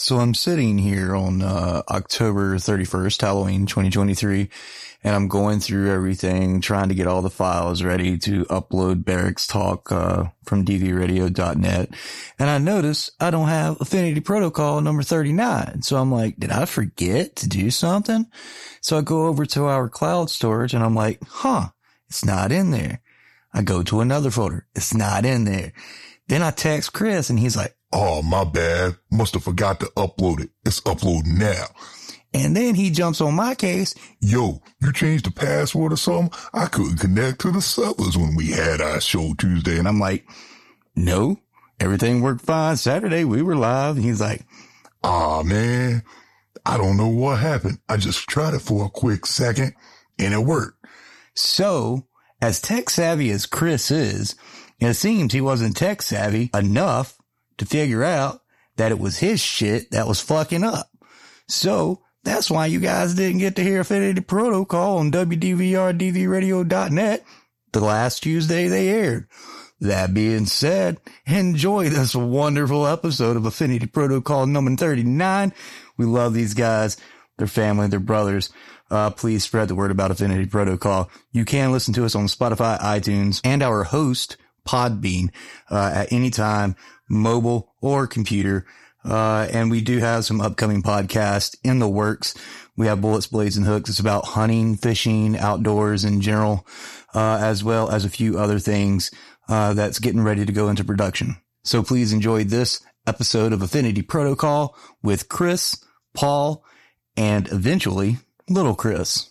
So I'm sitting here on uh, October 31st, Halloween 2023, and I'm going through everything, trying to get all the files ready to upload Barracks Talk uh, from dvradio.net. And I notice I don't have Affinity Protocol number 39. So I'm like, did I forget to do something? So I go over to our cloud storage and I'm like, huh, it's not in there. I go to another folder. It's not in there. Then I text Chris and he's like, Oh, my bad. Must have forgot to upload it. It's uploading now. and then he jumps on my case. Yo, you changed the password or something? I couldn't connect to the servers when we had our show Tuesday. And I'm like, no, everything worked fine. Saturday we were live. And he's like, Ah, man, I don't know what happened. I just tried it for a quick second and it worked. so as tech savvy as Chris is, it seems he wasn't tech savvy enough to figure out that it was his shit that was fucking up. So that's why you guys didn't get to hear Affinity Protocol on WDVRDVRadio.net the last Tuesday they aired. That being said, enjoy this wonderful episode of Affinity Protocol number 39. We love these guys, their family, their brothers. Uh, please spread the word about Affinity Protocol. You can listen to us on Spotify, iTunes, and our host, Podbean, uh, at any time, mobile or computer. Uh, and we do have some upcoming podcasts in the works. We have Bullets, Blades, and Hooks. It's about hunting, fishing, outdoors in general, uh, as well as a few other things, uh, that's getting ready to go into production. So please enjoy this episode of Affinity Protocol with Chris, Paul, and eventually little Chris.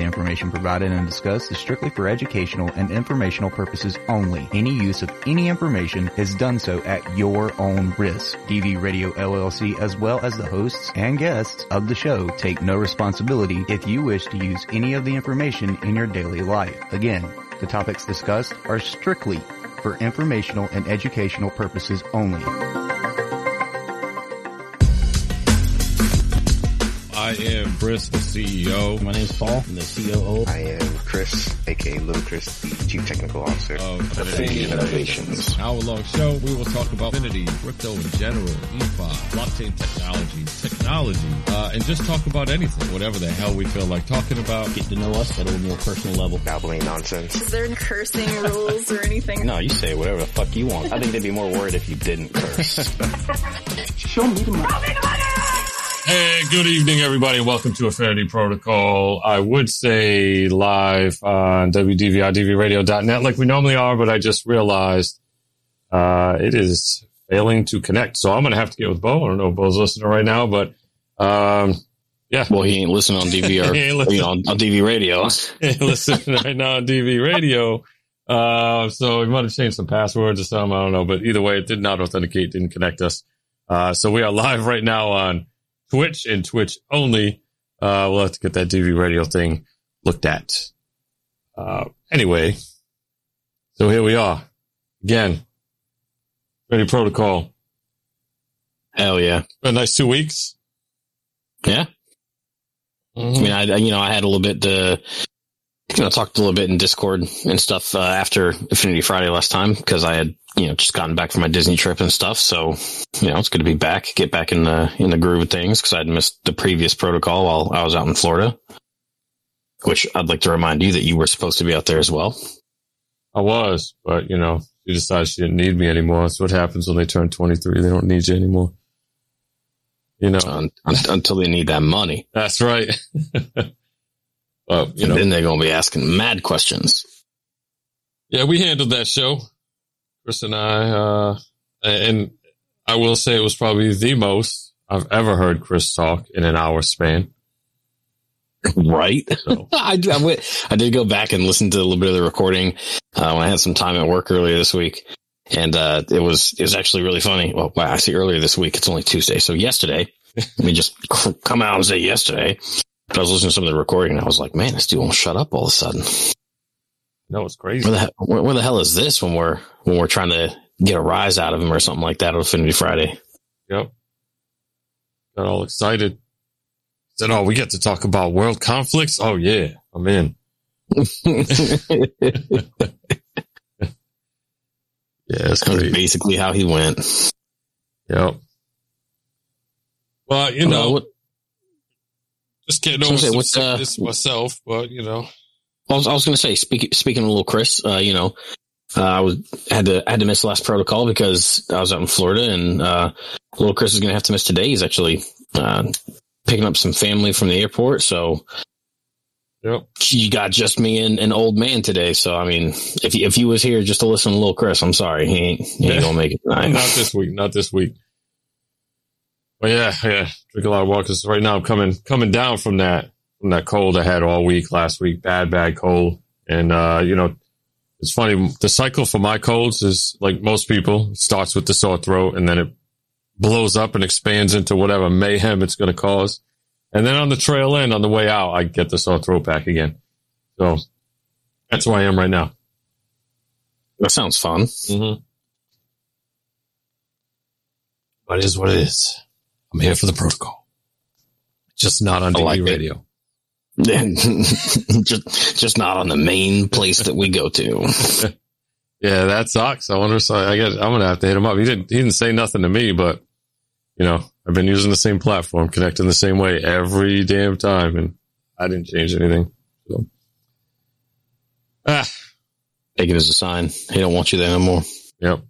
The information provided and discussed is strictly for educational and informational purposes only. Any use of any information is done so at your own risk. DV Radio LLC as well as the hosts and guests of the show take no responsibility if you wish to use any of the information in your daily life. Again, the topics discussed are strictly for informational and educational purposes only. I am Chris, the CEO My name is Paul. I'm the COO. I am Chris, aka Little Chris, the Chief Technical Officer of Affinity Innovations. Hour long show, we will talk about Affinity, crypto in general, DeFi, blockchain technology, technology, uh, and just talk about anything, whatever the hell we feel like talking about. Get to know us at a more personal level. Babbling nonsense. Is there any cursing rules or anything? No, you say whatever the fuck you want. I think they'd be more worried if you didn't curse. Hey, good evening, everybody. and Welcome to Affinity Protocol. I would say live on WDVRDVRadio.net like we normally are, but I just realized uh, it is failing to connect. So I'm going to have to get with Bo. I don't know if Bo's listening right now, but um, yeah. well, he ain't listening on DVR, He ain't listening. you know, on, on DV radio. listening right now on DV Radio. Uh, so we might have changed some passwords or something. I don't know, but either way, it did not authenticate, didn't connect us. Uh, so we are live right now on Twitch and Twitch only. Uh, we'll have to get that DV Radio thing looked at. Uh, anyway, so here we are again. Ready protocol. Hell yeah. Been a nice two weeks. Yeah. I mean, I, you know, I had a little bit, uh, you know, talked a little bit in Discord and stuff, uh, after Affinity Friday last time because I had, you know, just gotten back from my Disney trip and stuff. So, you know, it's good to be back, get back in the, in the groove of things because I'd missed the previous protocol while I was out in Florida, which I'd like to remind you that you were supposed to be out there as well. I was, but you know, she decided she didn't need me anymore. That's what happens when they turn 23. They don't need you anymore. You know, Un- un- until they need that money. that's right. well, you And know, then they're going to be asking mad questions. yeah, we handled that show. Chris and I, uh, and I will say it was probably the most I've ever heard Chris talk in an hour span. Right. So, I, I, went, I did go back and listen to a little bit of the recording uh, when I had some time at work earlier this week, and uh, it was it was actually really funny. Well, wow, I see earlier this week. It's only Tuesday, so yesterday. let me just come out and say yesterday. I was listening to some of the recording, and I was like, man, this dude won't shut up all of a sudden. No, it's crazy. Where the, where, where the hell is this when we're when we're trying to get a rise out of him or something like that on Affinity Friday? Yep. Got all excited. Said, "Oh, we get to talk about world conflicts." Oh yeah, I'm in. Yeah, it's That's basically how he went. Yep. Well, you know, what- just getting So over say, some uh, sickness myself, but you know, I was, I was going to say, speak, speaking of little Chris, uh, you know, uh, I was had to had to miss last protocol because I was out in Florida, and uh, little Chris is going to have to miss today. He's actually uh, picking up some family from the airport, so yep. you got just me and an old man today. So I mean, if he, if he was here just to listen to little Chris, I'm sorry, he ain't he ain't gonna make it tonight. Not this week. Not this week. But yeah, yeah. Drink a lot of water because right now I'm coming coming down from that from that cold I had all week last week. Bad, bad cold. And uh, you know, it's funny. The cycle for my colds is like most people. It starts with the sore throat, and then it blows up and expands into whatever mayhem it's going to cause. And then on the trail end, on the way out, I get the sore throat back again. So that's where I am right now. That sounds fun. Mm-hmm. But it is what it is. I'm here for the protocol. Just not on like it. radio. just just not on the main place that we go to. Yeah, that sucks. I wonder. So I guess I'm gonna have to hit him up. He didn't. He didn't say nothing to me, but you know, I've been using the same platform, connecting the same way every damn time, and I didn't change anything. So, ah, Take it as a sign. He don't want you there anymore. more. Yep.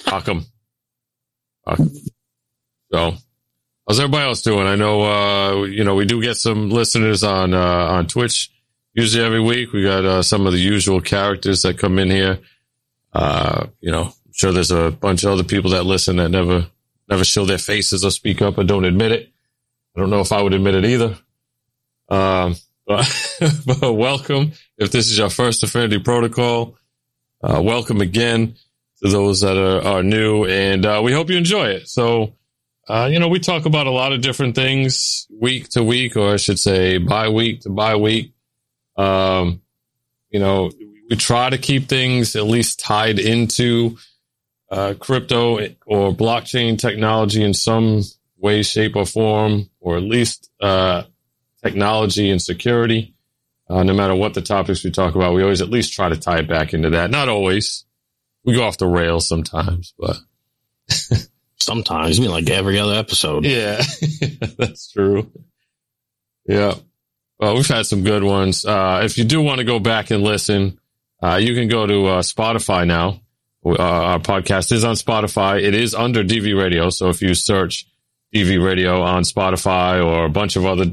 Fuck 'em. Fuck. So, how's everybody else doing? I know, uh, you know, we do get some listeners on, uh, on Twitch usually every week. We got, uh, some of the usual characters that come in here. Uh, you know, I'm sure there's a bunch of other people that listen that never, never show their faces or speak up or don't admit it. I don't know if I would admit it either. Um, but, but welcome. If this is your first Affinity Protocol, uh, welcome again to those that are, are new, and uh, we hope you enjoy it. So, uh, you know, we talk about a lot of different things week to week, or I should say, by week to by week. Um, you know, we try to keep things at least tied into uh, crypto or blockchain technology in some way, shape, or form, or at least uh, technology and security. Uh, no matter what the topics we talk about, we always at least try to tie it back into that. Not always. We go off the rails sometimes, but Sometimes, you mean like every other episode. yeah, that's true. Yeah. Well, we've had some good ones. Uh, if you do want to go back and listen, uh, you can go to uh, Spotify now. Uh, our podcast is on Spotify. It is under DV Radio. So if you search DV Radio on Spotify or a bunch of other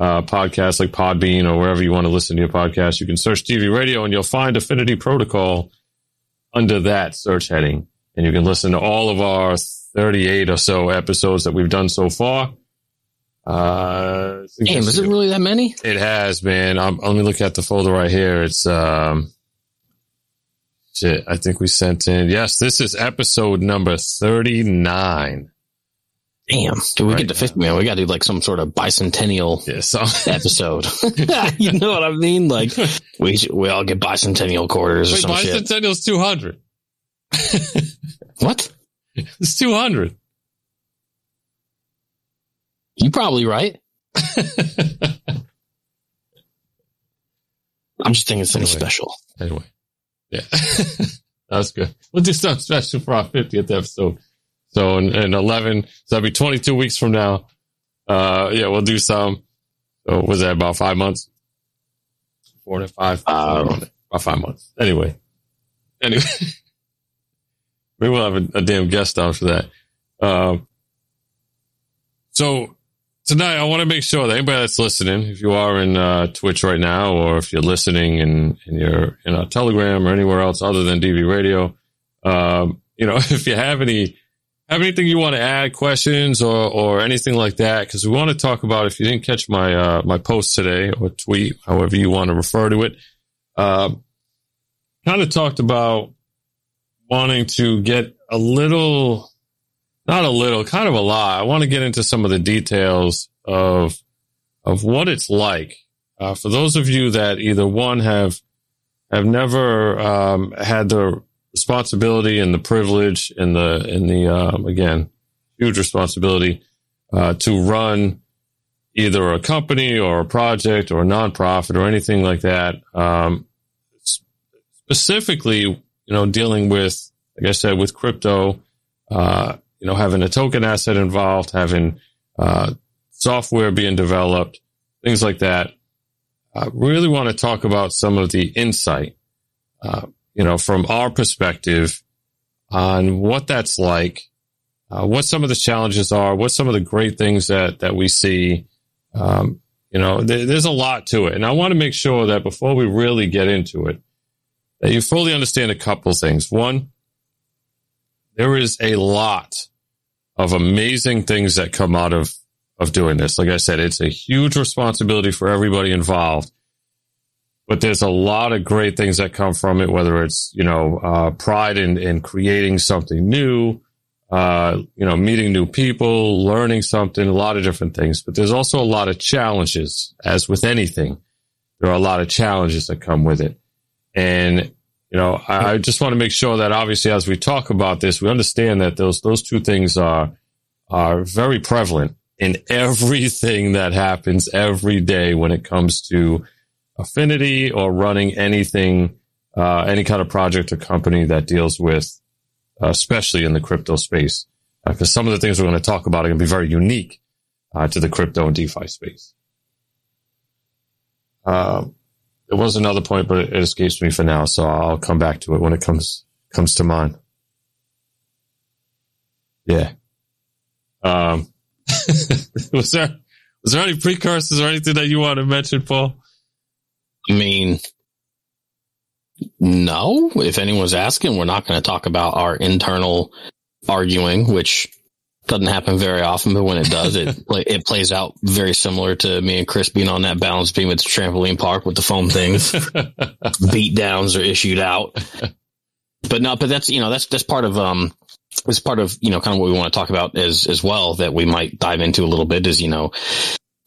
uh, podcasts like Podbean or wherever you want to listen to your podcast, you can search DV Radio and you'll find Affinity Protocol under that search heading. And you can listen to all of our 38 or so episodes that we've done so far. Uh, Damn, is it really that many? it has, man. Um, let me look at the folder right here. It's, um, shit. I think we sent in. Yes, this is episode number 39. Damn. can we Right. get to 50, man. We got to do like some sort of bicentennial Yeah, so episode. you know what I mean? Like, we should, we all get bicentennial quarters or wait, some shit. bicentennial's 200. What? It's 200. You probably right. I'm just thinking something Anyway. special. Anyway, yeah, that's good. We'll do something special for our 50th episode. So in, in 11, so that'll be 22 weeks from now. Uh, yeah, we'll do some. So was that about five months? Four to five, Uh, about five months. Anyway, anyway, maybe we'll have a, a damn guest on for that. Um, so tonight I want to make sure that anybody that's listening, if you are in uh, Twitch right now, or if you're listening and, and you're in a Telegram or anywhere else other than DV Radio, um, you know, if you have any have anything you want to add, questions or or anything like that, because we want to talk about. If you didn't catch my uh, my post today or tweet, however you want to refer to it, um, kind of talked about wanting to get a little not a little, kind of a lot. I want to get into some of the details of of what it's like uh, for those of you that either one have have never um, had the responsibility and the privilege and the and the um, again huge responsibility uh, to run either a company or a project or a nonprofit or anything like that. Um, specifically, you know, dealing with, like I said, with crypto, uh, you know, having a token asset involved, having uh, software being developed, things like that. I really want to talk about some of the insight, uh, you know, from our perspective on what that's like, uh, what some of the challenges are, what some of the great things that, that we see. Um, you know, th- there's a lot to it. And I want to make sure that before we really get into it, that you fully understand a couple things. One, there is a lot of amazing things that come out of of doing this. Like I said, it's a huge responsibility for everybody involved. But there's a lot of great things that come from it, whether it's, you know, uh, pride in, in creating something new, uh, you know, meeting new people, learning something, a lot of different things. But there's also a lot of challenges, as with anything. There are a lot of challenges that come with it. And, you know, I, I just want to make sure that obviously as we talk about this, we understand that those, those two things are, are very prevalent in everything that happens every day when it comes to affinity or running anything, uh, any kind of project or company that deals with, uh, especially in the crypto space. Because uh, some of the things we're going to talk about are going to be very unique uh, to the crypto and DeFi space. Um, there was another point, but it escapes me for now, so I'll come back to it when it comes comes to mind. Yeah. Um, was there was there any precursors or anything that you want to mention, Paul? I mean, no. If anyone's asking, we're not going to talk about our internal arguing, which doesn't happen very often, but when it does, it it plays out very similar to me and Chris being on that balance beam at the trampoline park with the foam things. Beat downs are issued out. But no, but that's you know that's that's part of um is part of, you know, kind of what we want to talk about as, as well that we might dive into a little bit is, you know,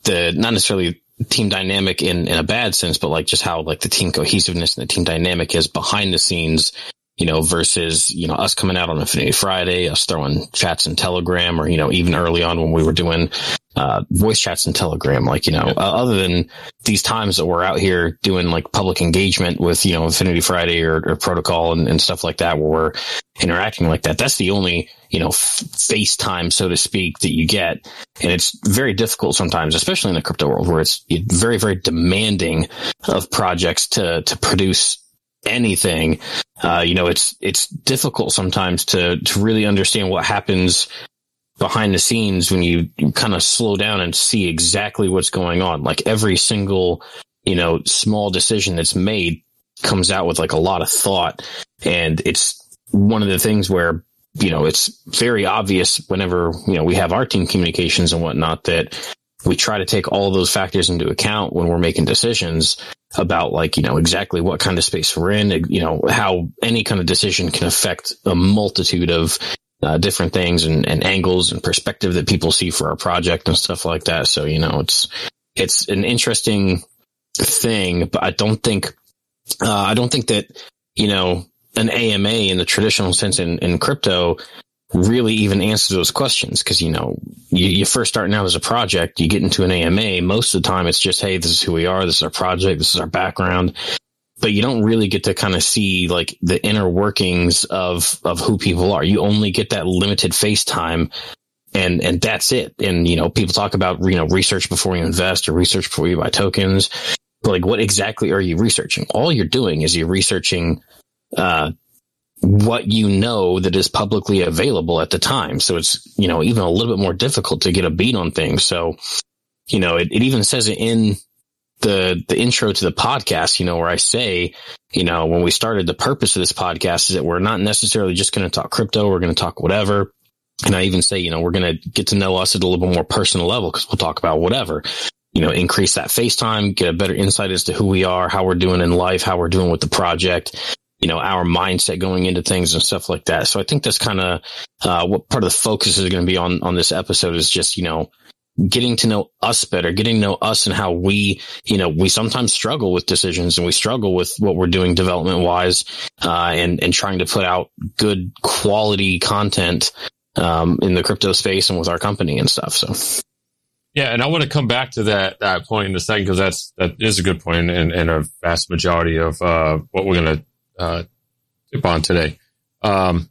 the, not necessarily team dynamic in, in a bad sense, but like just how like the team cohesiveness and the team dynamic is behind the scenes, you know, versus, you know, us coming out on Affinity Friday, us throwing chats in Telegram or, you know, even early on when we were doing uh, voice chats and Telegram. Like, you know, uh, other than these times that we're out here doing like public engagement with, you know, Affinity Friday or, or protocol and, and, stuff like that, where we're interacting like that. That's the only, you know, f- FaceTime, so to speak, that you get. And it's very difficult sometimes, especially in the crypto world where it's very, very demanding of projects to, to produce anything. Uh, you know, it's, it's difficult sometimes to, to really understand what happens behind the scenes when you, you kind of slow down and see exactly what's going on. Like every single, you know, small decision that's made comes out with like a lot of thought. And it's one of the things where, you know, it's very obvious whenever, you know, we have our team communications and whatnot that we try to take all those factors into account when we're making decisions about like, you know, exactly what kind of space we're in, you know, how any kind of decision can affect a multitude of uh, different things and, and angles and perspective that people see for our project and stuff like that. So, you know, it's, it's an interesting thing, but I don't think, uh, I don't think that, you know, an AMA in the traditional sense in, in crypto really even answer those questions. Cause, you know, you, you first starting out as a project, you get into an AMA. Most of the time it's just, Hey, this is who we are. This is our project. This is our background but you don't really get to kind of see like the inner workings of of who people are. You only get that limited face time and and that's it. And you know, people talk about you know research before you invest or research before you buy tokens. But like, what exactly are you researching? All you're doing is you're researching uh, what you know that is publicly available at the time. So it's you know even a little bit more difficult to get a beat on things. So you know, it, it even says it in the the intro to the podcast, you know, where I say, you know, when we started, the purpose of this podcast is that we're not necessarily just going to talk crypto. We're going to talk whatever. And I even say, you know, we're going to get to know us at a little bit more personal level because we'll talk about whatever, you know, increase that FaceTime, get a better insight as to who we are, how we're doing in life, how we're doing with the project, you know, our mindset going into things and stuff like that. So I think that's kind of, uh, what part of the focus is going to be on, on this episode is just, you know, getting to know us better, getting to know us and how we, you know, we sometimes struggle with decisions and we struggle with what we're doing development wise, uh, and, and trying to put out good quality content, um, in the crypto space and with our company and stuff. So. Yeah, and I want to come back to that that point in a second because that's that is a good point and, and a vast majority of uh, what we're going to uh, tip on today. Um,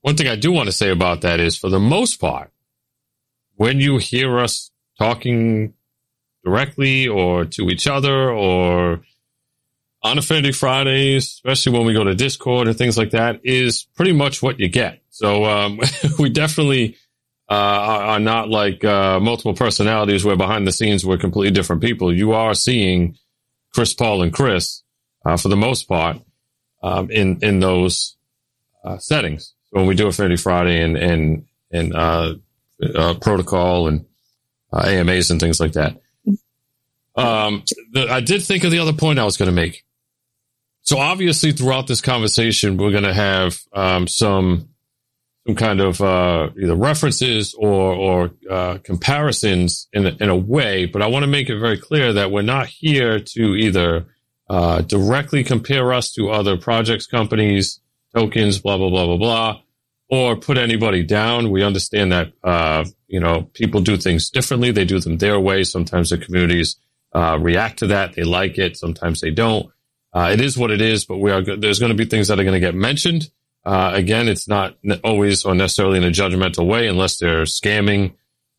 one thing I do want to say about that is, for the most part, when you hear us talking directly or to each other or on Affinity Fridays, especially when we go to Discord and things like that, is pretty much what you get. So um, we definitely uh, are, not like uh, multiple personalities where behind the scenes we're completely different people. You are seeing Chris Paul and Chris uh, for the most part um, in in those uh, settings. So when we do Affinity Friday and and and uh, uh, protocol and AMAs and things like that. Um, the, I did think of the other point I was going to make. So obviously, throughout this conversation, we're going to have um, some some kind of uh, either references or or uh, comparisons in a, in a way. But I want to make it very clear that we're not here to either uh, directly compare us to other projects, companies, tokens, blah blah blah blah blah, or put anybody down. We understand that uh, you know people do things differently. They do them their way. Sometimes the communities uh, react to that. They like it. Sometimes they don't. Uh, it is what it is. But we are. There's going to be things that are going to get mentioned uh, again, it's not always or necessarily in a judgmental way unless they're scamming,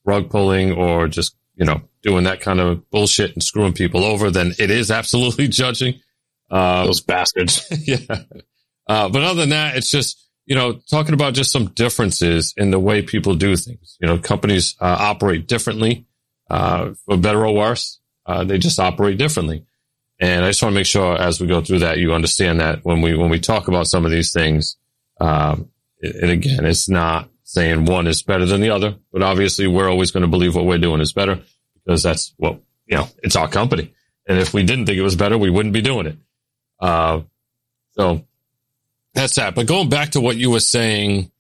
rug pulling, or just, you know, doing that kind of bullshit and screwing people over. Then it is absolutely judging. Uh, Those bastards. yeah. Uh, but other than that, it's just, you know, talking about just some differences in the way people do things. You know, companies uh, operate differently, uh, for better or worse. Uh, they just operate differently. And I just want to make sure as we go through that, you understand that when we, when we talk about some of these things, um, and again, it's not saying one is better than the other, but obviously we're always going to believe what we're doing is better because that's what, you know, it's our company. And if we didn't think it was better, we wouldn't be doing it. Uh, so that's that. But going back to what you were saying,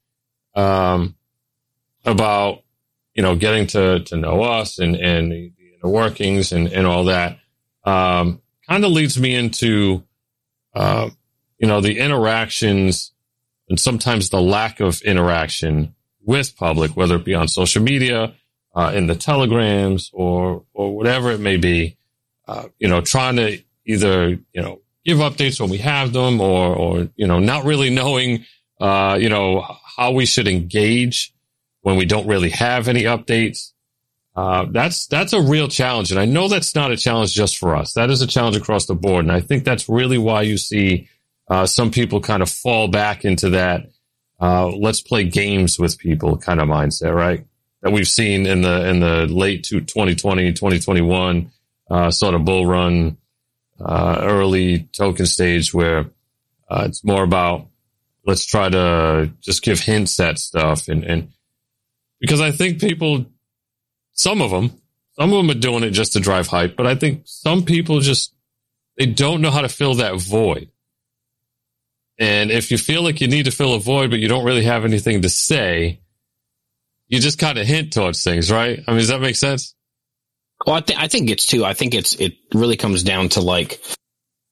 um, about, you know, getting to, to know us and, and the, the workings and, and all that, um, kind of leads me into, uh, you know, the interactions and sometimes the lack of interaction with public, whether it be on social media, uh, in the telegrams or, or whatever it may be, uh, you know, trying to either, you know, give updates when we have them or, or, you know, not really knowing, uh, you know, how we should engage when we don't really have any updates. Uh, that's, that's a real challenge. And I know that's not a challenge just for us. That is a challenge across the board. And I think that's really why you see uh, some people kind of fall back into that uh, let's play games with people kind of mindset, right? That we've seen in the in the late 2020, 2021 uh, sort of bull run, uh, early token stage where uh, it's more about let's try to just give hints at stuff and and because I think people, some of them, some of them are doing it just to drive hype, but I think some people just they don't know how to fill that void and if you feel like you need to fill a void, but you don't really have anything to say, you just kind of hint towards things, right? I mean, does that make sense? Well, I, th- I think it's too. I think it's it really comes down to like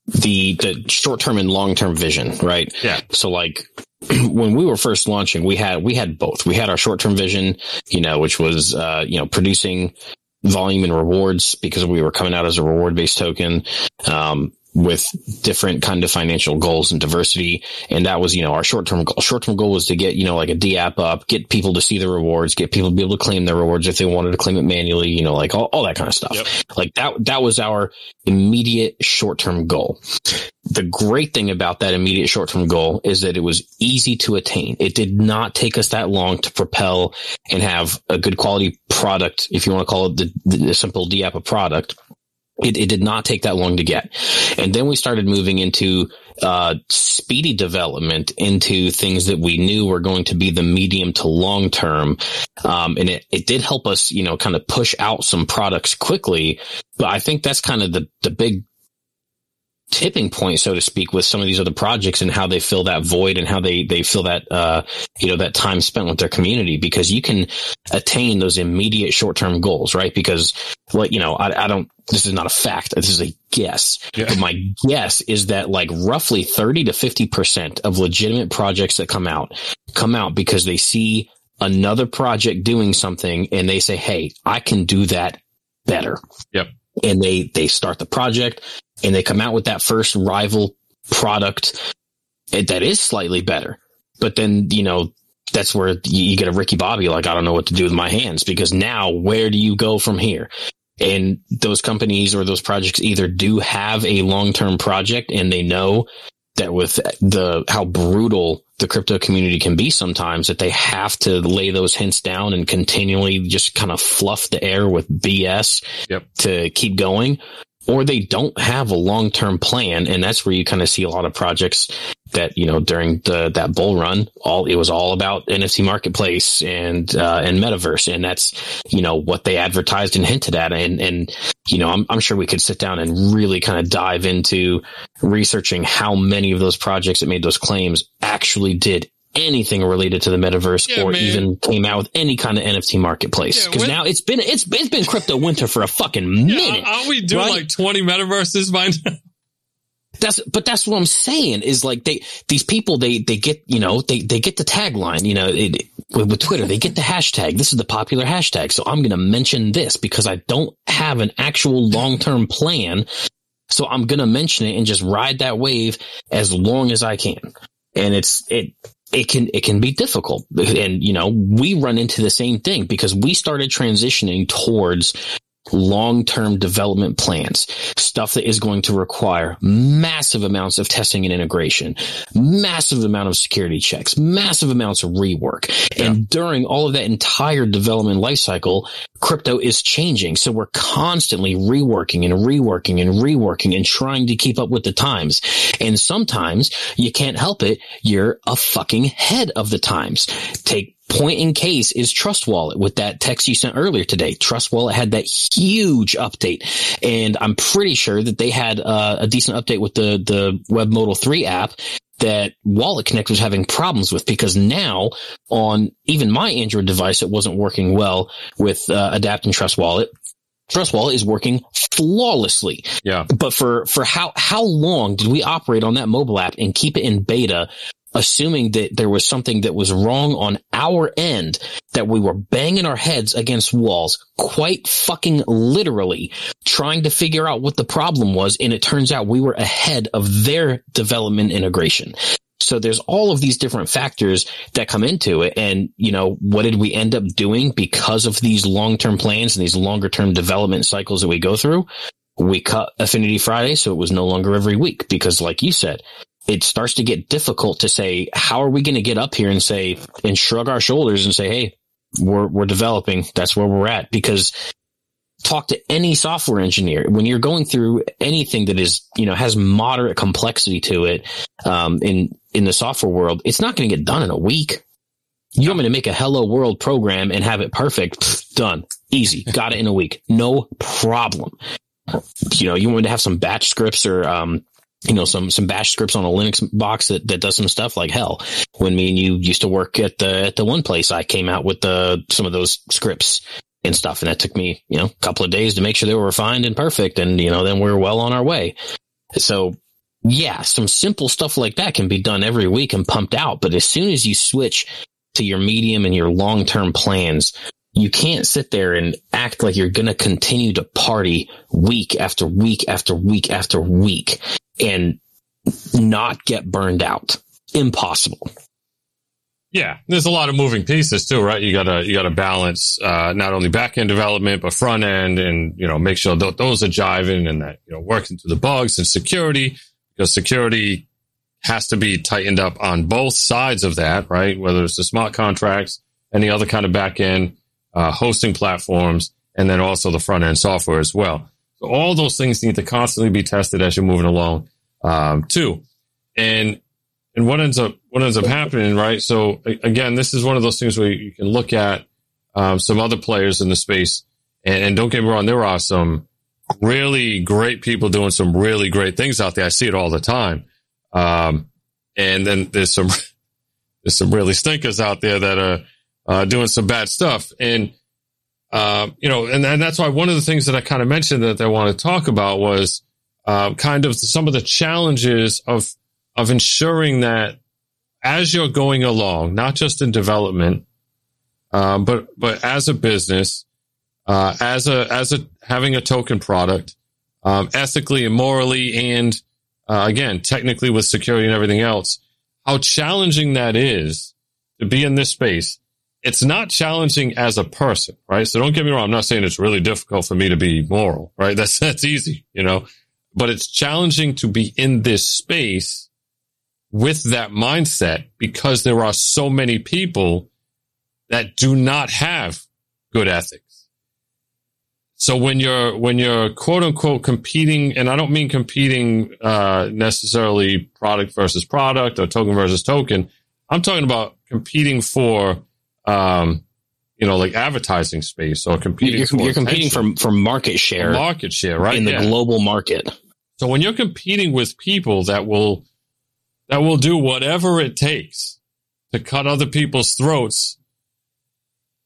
the the short term and long term vision, right? Yeah. So like when we were first launching, we had we had both. We had our short term vision, you know, which was uh, you know producing volume and rewards because we were coming out as a reward based token. Um, with different kind of financial goals and diversity. And that was, you know, our short term goal. Short term goal was to get, you know, like a D app up, get people to see the rewards, get people to be able to claim their rewards if they wanted to claim it manually, you know, like all, all that kind of stuff. Yep. Like that, that was our immediate short term goal. The great thing about that immediate short term goal is that it was easy to attain. It did not take us that long to propel and have a good quality product, if you want to call it the, the, simple D app a product it, it, did not take that long to get. And then we started moving into uh, speedy development into things that we knew were going to be the medium to long term. Um, and it, it did help us, you know, kind of push out some products quickly. But I think that's kind of the, the big tipping point, so to speak, with some of these other projects and how they fill that void and how they, they fill that, uh, you know, that time spent with their community because you can attain those immediate short term goals, right? Because like, you know, I, I don't, this is not a fact. This is a guess, Yeah. but my guess is that like roughly 30 to 50% of legitimate projects that come out come out because they see another project doing something and they say, Hey, I can do that better. Yep. And they, they start the project and they come out with that first rival product that is slightly better. But then, you know, that's where you, get a Ricky Bobby, like, I don't know what to do with my hands because now where do you go from here? And those companies or those projects either do have a long-term project and they know that with the, how brutal the crypto community can be sometimes that they have to lay those hints down and continually just kind of fluff the air with BS Yep. to keep going or they don't have a long-term plan. And that's where you kind of see a lot of projects that, you know, during the, that bull run, all, it was all about NFT marketplace and, uh, and metaverse. And that's, you know, what they advertised and hinted at. And, and, you know, I'm, I'm sure we could sit down and really kind of dive into researching how many of those projects that made those claims actually did anything related to the metaverse Yeah, or man. even came out with any kind of NFT marketplace. Yeah, Cause when- now it's been, it's, it's been crypto winter for a fucking minute. Yeah, aren't we doing right? like 20 metaverses by now? That's, but that's what I'm saying is like they, these people, they, they get, you know, they, they get the tagline, you know, it, with, with Twitter, they get the hashtag. This is the popular hashtag. So I'm going to mention this because I don't have an actual long-term plan. So I'm going to mention it and just ride that wave as long as I can. And it's, it, it can, it can be difficult. And, you know, we run into the same thing because we started transitioning towards long-term development plans, stuff that is going to require massive amounts of testing and integration, massive amount of security checks, massive amounts of rework. And during all of that entire development lifecycle, crypto is changing. So we're constantly reworking and reworking and reworking and trying to keep up with the times. And sometimes you can't help it. You're a fucking head of the times. Take point in case is Trust Wallet with that text you sent earlier today. Trust Wallet had that huge update and I'm pretty sure that they had uh, a decent update with the, the WebModal 3 app that Wallet Connect was having problems with because now on even my Android device, it wasn't working well with uh, Adapt and Trust Wallet. Trust Wallet is working flawlessly. Yeah. But for, for how, how long did we operate on that mobile app and keep it in beta, assuming that there was something that was wrong on our end, that we were banging our heads against walls, quite fucking literally trying to figure out what the problem was. And it turns out we were ahead of their development integration. So there's all of these different factors that come into it. And, you know, what did we end up doing because of these long-term plans and these longer term development cycles that we go through? We cut Affinity Friday. So it was no longer every week because like you said, it starts to get difficult to say, how are we going to get up here and say, and shrug our shoulders and say, Hey, we're, we're developing. That's where we're at because talk to any software engineer when you're going through anything that is, you know, has moderate complexity to it, um, in, in the software world, it's not going to get done in a week. You want me to make a hello world program and have it perfect? Pfft, done. Easy. Got it in a week. No problem. You know, you want me to have some batch scripts or, um, you know, some, some bash scripts on a Linux box that, that does some stuff like hell. When me and you used to work at the, at the one place, I came out with the, some of those scripts and stuff. And that took me, you know, a couple of days to make sure they were refined and perfect. And, you know, then we are well on our way. So yeah, some simple stuff like that can be done every week and pumped out. But as soon as you switch to your medium and your long-term plans, you can't sit there and act like you're going to continue to party week after week after week after week and not get burned out. Impossible. Yeah, there's a lot of moving pieces too, right? You gotta you gotta balance uh, not only back end development but front end, and you know make sure th- those are jiving and that you know working through the bugs and security because security has to be tightened up on both sides of that, right? Whether it's the smart contracts, any other kind of back end uh, hosting platforms, and then also the front end software as well. So all those things need to constantly be tested as you're moving along, um, too. And and what ends up what ends up happening, right? So again, this is one of those things where you can look at um, some other players in the space, and, and don't get me wrong, there are some really great people doing some really great things out there. I see it all the time. Um, and then there's some, there's some really stinkers out there that are, uh, doing some bad stuff. And, uh, you know, and, and that's why one of the things that I kind of mentioned that I want to talk about was, uh, kind of some of the challenges of, of ensuring that as you're going along, not just in development, um, but, but as a business, uh, as a, as a, having a token product, um, ethically and morally, and, uh, again, technically with security and everything else, how challenging that is to be in this space. It's not challenging as a person, right? So don't get me wrong. I'm not saying it's really difficult for me to be moral, right? That's, that's easy, you know, but it's challenging to be in this space with that mindset because there are so many people that do not have good ethics. So when you're, when you're quote unquote competing, and I don't mean competing, uh, necessarily product versus product or token versus token. I'm talking about competing for, um, you know, like advertising space or competing. You're, you're competing for, for market share market share, right? in the Yeah. global market. So when you're competing with people that will that will do whatever it takes to cut other people's throats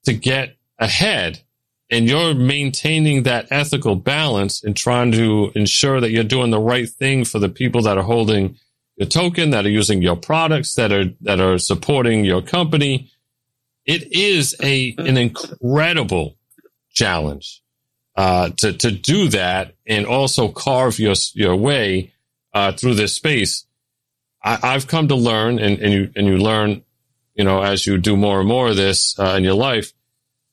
to get ahead and you're maintaining that ethical balance and trying to ensure that you're doing the right thing for the people that are holding your token, that are using your products, that are that are supporting your company, it is a an incredible challenge uh, to to do that and also carve your your way uh, through this space. I, I've come to learn, and, and you and you learn, you know, as you do more and more of this uh, in your life,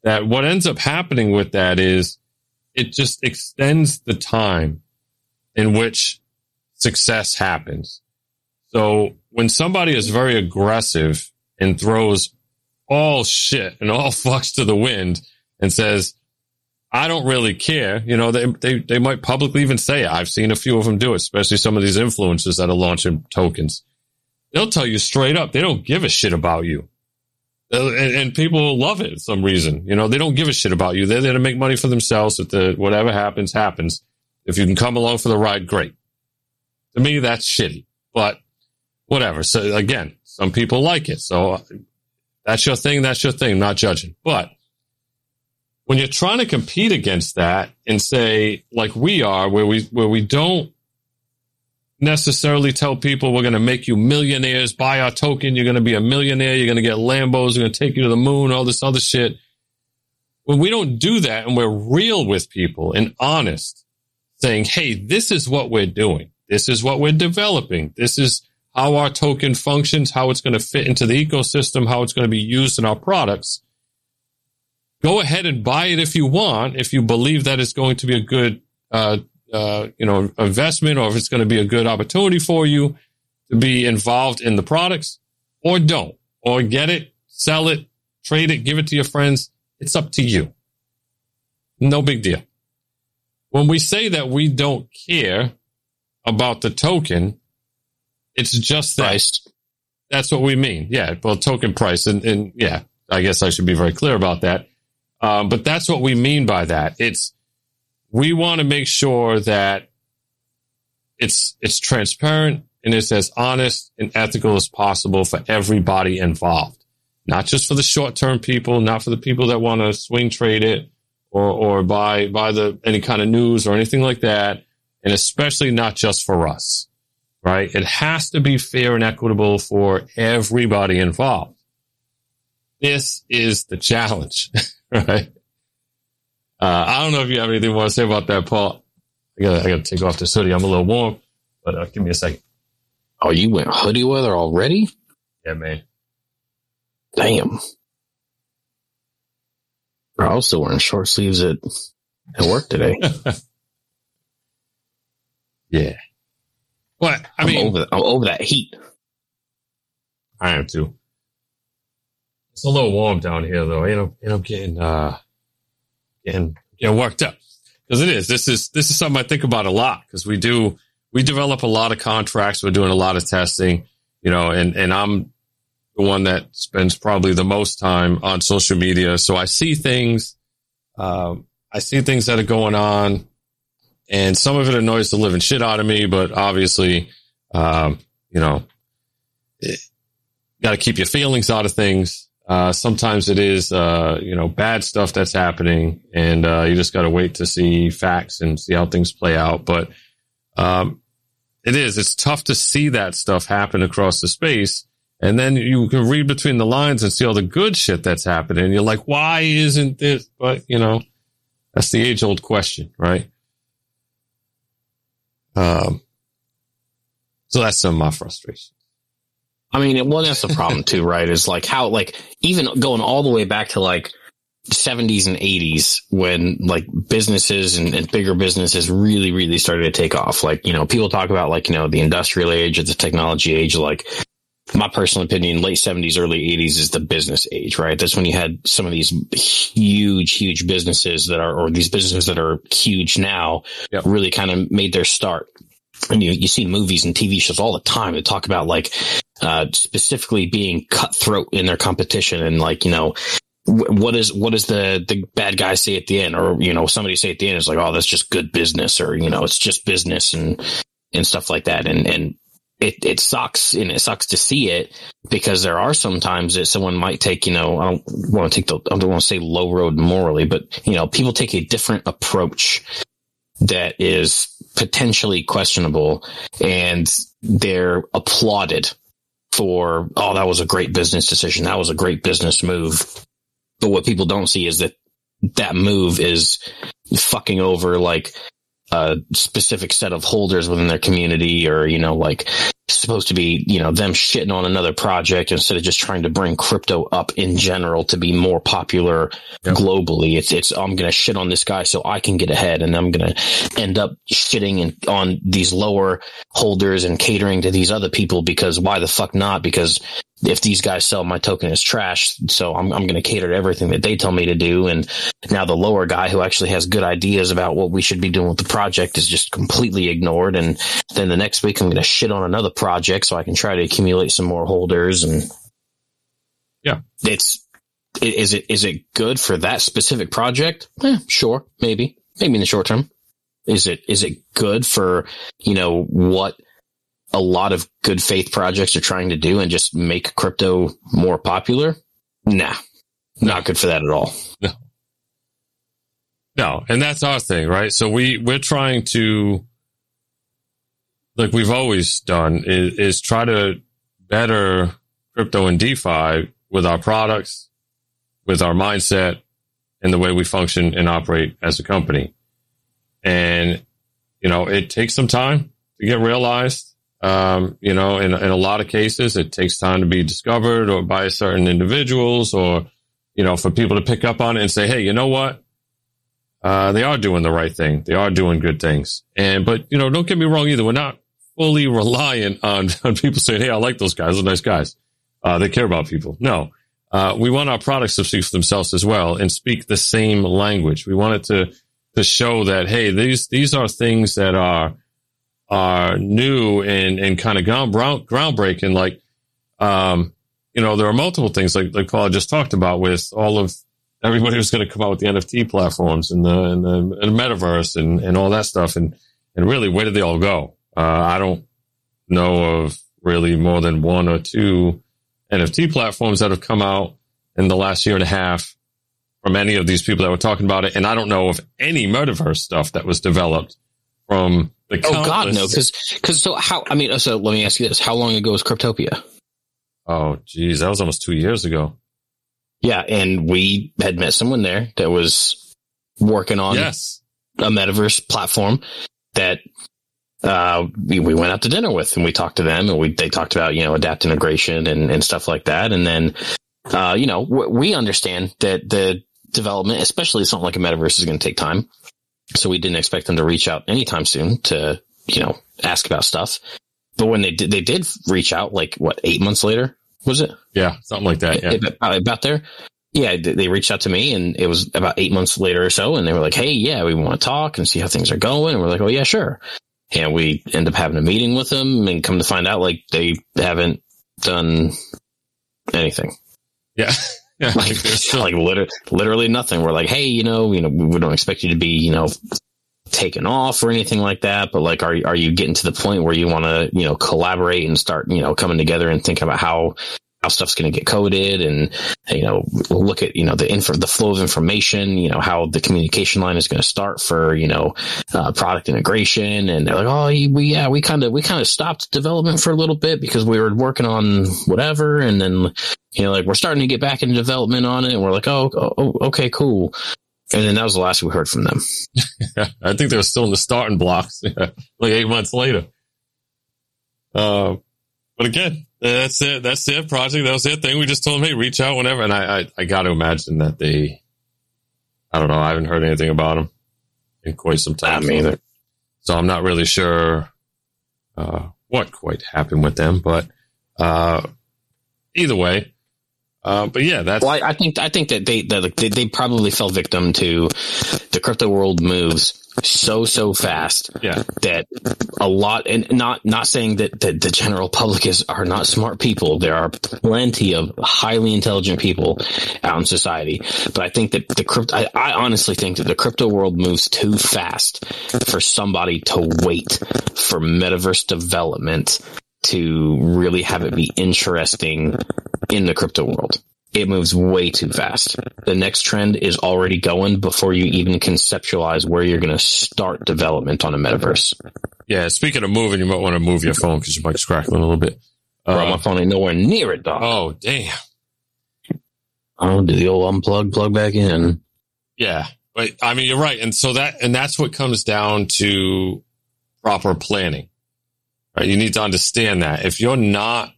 that what ends up happening with that is it just extends the time in which success happens. So when somebody is very aggressive and throws all shit and all fucks to the wind and says, I don't really care. You know, they, they, they might publicly even say, it. I've seen a few of them do it, especially some of these influencers that are launching tokens. They'll tell you straight up, they don't give a shit about you. Uh, And, and people love it for some reason. You know, they don't give a shit about you. They're there to make money for themselves. If the, whatever happens, happens. If you can come along for the ride, great. To me, that's shitty, but whatever. So again, some people like it. So that's your thing. That's your thing. Not judging, but when you're trying to compete against that and say, like we are, where we, where we don't necessarily tell people we're going to make you millionaires, buy our token, you're going to be a millionaire, you're going to get Lambos, we're going to take you to the moon, all this other shit. When we don't do that and we're real with people and honest, saying, Hey, this is what we're doing. This is what we're developing. This is how our token functions, how it's going to fit into the ecosystem, how it's going to be used in our products go ahead and buy it if you want, if you believe that it's going to be a good, uh, uh, you know, investment or if it's going to be a good opportunity for you to be involved in the products or don't or get it, sell it, trade it, give it to your friends. It's up to you. No big deal. When we say that we don't care about the token, it's just that Price. that's what we mean. Yeah. Well, token price. And, and yeah, I guess I should be very clear about that. Um, but that's what we mean by that. It's, we want to make sure that it's, it's transparent and it's as honest and ethical as possible for everybody involved. Not just for the short term people, not for the people that want to swing trade it or, or buy, buy the, any kind of news or anything like that. And especially not just for us, right? It has to be fair and equitable for everybody involved. This is the challenge, right? Uh, I don't know if you have anything more to say about that, Paul. I gotta, I gotta take off this hoodie. I'm a little warm, but uh, give me a second. Oh, you went hoodie weather already? Yeah, man. Damn. Bro, I was still wearing short sleeves at, at work today. Yeah. What? I I mean, am over, I'm over that heat. I am too. It's a little warm down here, though. You know, you know, getting uh, getting getting worked up because it is. This is this is something I think about a lot because we do we develop a lot of contracts. We're doing a lot of testing, you know, and and I'm the one that spends probably the most time on social media, so I see things. Um, I see things that are going on, and some of it annoys the living shit out of me, but obviously, um, you know, got to keep your feelings out of things. Uh, sometimes it is, uh, you know, bad stuff that's happening and, uh, you just got to wait to see facts and see how things play out. But, um, it is, it's tough to see that stuff happen across the space. And then you can read between the lines and see all the good shit that's happening. You're like, why isn't this? But, you know, that's the age old question, right? Um, so that's some of my frustration. I mean, well, that's the problem too, right? Is like how, like, even going all the way back to like 70s and 80s when like businesses and, and, bigger businesses really, really started to take off. Like, you know, people talk about like, you know, the industrial age or the technology age, like my personal opinion, late 70s, early 80s is the business age, right? That's when you had some of these huge, huge businesses that are, or these businesses that are huge now yep. really kind of made their start. And you, you see movies and TV shows all the time that talk about like, uh, specifically being cutthroat in their competition and like, you know, what is what does the the bad guy say at the end or you know somebody say at the end is like oh that's just good business or you know it's just business and and stuff like that and and it, it sucks and it sucks to see it because there are some times that someone might take, you know, I don't want to take the, I don't want to say low road morally, but you know, people take a different approach that is potentially questionable and they're applauded for, oh, that was a great business decision. That was a great business move. But what people don't see is that that move is fucking over like a specific set of holders within their community or, you know, like supposed to be, you know, them shitting on another project instead of just trying to bring crypto up in general to be more popular yep. globally. It's, it's, I'm going to shit on this guy so I can get ahead and I'm going to end up shitting in, on these lower holders and catering to these other people because why the fuck not? Because if these guys sell my token as trash, so I'm, I'm going to cater to everything that they tell me to do. And now the lower guy who actually has good ideas about what we should be doing with the project is just completely ignored. And then the next week I'm going to shit on another project so I can try to accumulate some more holders. And yeah, it's, is it, is it good for that specific project? Eh, sure. Maybe, maybe in the short term. Is it, is it good for, you know, what, a lot of good faith projects are trying to do and just make crypto more popular. Nah, not good for that at all. No. No. And that's our thing, right? So we, we're trying to, like we've always done is, is try to better crypto and DeFi with our products, with our mindset and the way we function and operate as a company. And, you know, it takes some time to get realized um, you know, in, in a lot of cases, it takes time to be discovered or by certain individuals or, you know, for people to pick up on it and say, Hey, you know what? Uh, they are doing the right thing. They are doing good things. And, but, you know, don't get me wrong either. We're not fully reliant on, on people saying, Hey, I like those guys. Those are nice guys. Uh, they care about people. No. Uh, we want our products to speak for themselves as well and speak the same language. We want it to, to show that, Hey, these, these are things that are, are new and, and kind of ground, groundbreaking. Like, um, you know, there are multiple things like, like Paul just talked about with all of everybody who's going to come out with the NFT platforms and the, and the, and the metaverse and, and all that stuff. And, and really, where did they all go? Uh, I don't know of really more than one or two NFT platforms that have come out in the last year and a half from any of these people that were talking about it. And I don't know of any metaverse stuff that was developed from the. oh God, no! Because because so how? I mean, so let me ask you this: How long ago was Cryptopia? Oh, geez, that was almost two years ago. Yeah, and we had met someone there that was working on yes. a metaverse platform that uh, we, we went out to dinner with, and we talked to them, and we they talked about you know adapt integration and and stuff like that, and then uh, you know we understand that the development, especially something like a metaverse, is going to take time. So we didn't expect them to reach out anytime soon to, you know, ask about stuff. But when they did, they did reach out like what, eight months later, was it? Yeah. Something like that. Yeah. About, about there. Yeah. They reached out to me and it was about eight months later or so. And they were like, Hey, yeah, we want to talk and see how things are going. And we're like, Oh yeah, sure. And we end up having a meeting with them and come to find out like they haven't done anything. Yeah. Yeah, like, like literally, literally nothing. We're like, hey, you know, you know, we don't expect you to be, you know, taken off or anything like that, but like, are, are you getting to the point where you want to, you know, collaborate and start, you know, coming together and thinking about how, how stuff's going to get coded and, you know, look at, you know, the info, the flow of information, you know, how the communication line is going to start for, you know, uh, product integration. And they're like, oh, we, yeah, we kind of, we kind of stopped development for a little bit because we were working on whatever. And then, you know, like we're starting to get back into development on it. And we're like, oh, oh okay, cool. And then that was the last we heard from them. I think they were still in the starting blocks, like eight months later. Uh, but again, that's it. That's their project. That was their thing. We just told them, hey, reach out whenever. And I, I, I got to imagine that they, I don't know. I haven't heard anything about them in quite some time. Me either. So I'm not really sure uh, what quite happened with them, but uh, either way. Uh, but yeah, that's Well, I, I think I think that they, that they they probably fell victim to the crypto world moves so so fast yeah, that a lot and not not saying that, that the general public is are not smart people. There are plenty of highly intelligent people out in society. But i think that the crypto I, I honestly think that the crypto world moves too fast for somebody to wait for metaverse development to really have it be interesting in the crypto world it moves way too fast. The next trend is already going before you even conceptualize where you're going to start development on a metaverse. yeah. Speaking of moving, you might want to move your phone because your mic's crackling a little bit. Bro, Uh, my phone ain't nowhere near it, dog. oh, damn. I'll do the old unplug, plug back in. Yeah. But I mean, you're right. And so that, and that's what comes down to proper planning, right? You need to understand that if you're not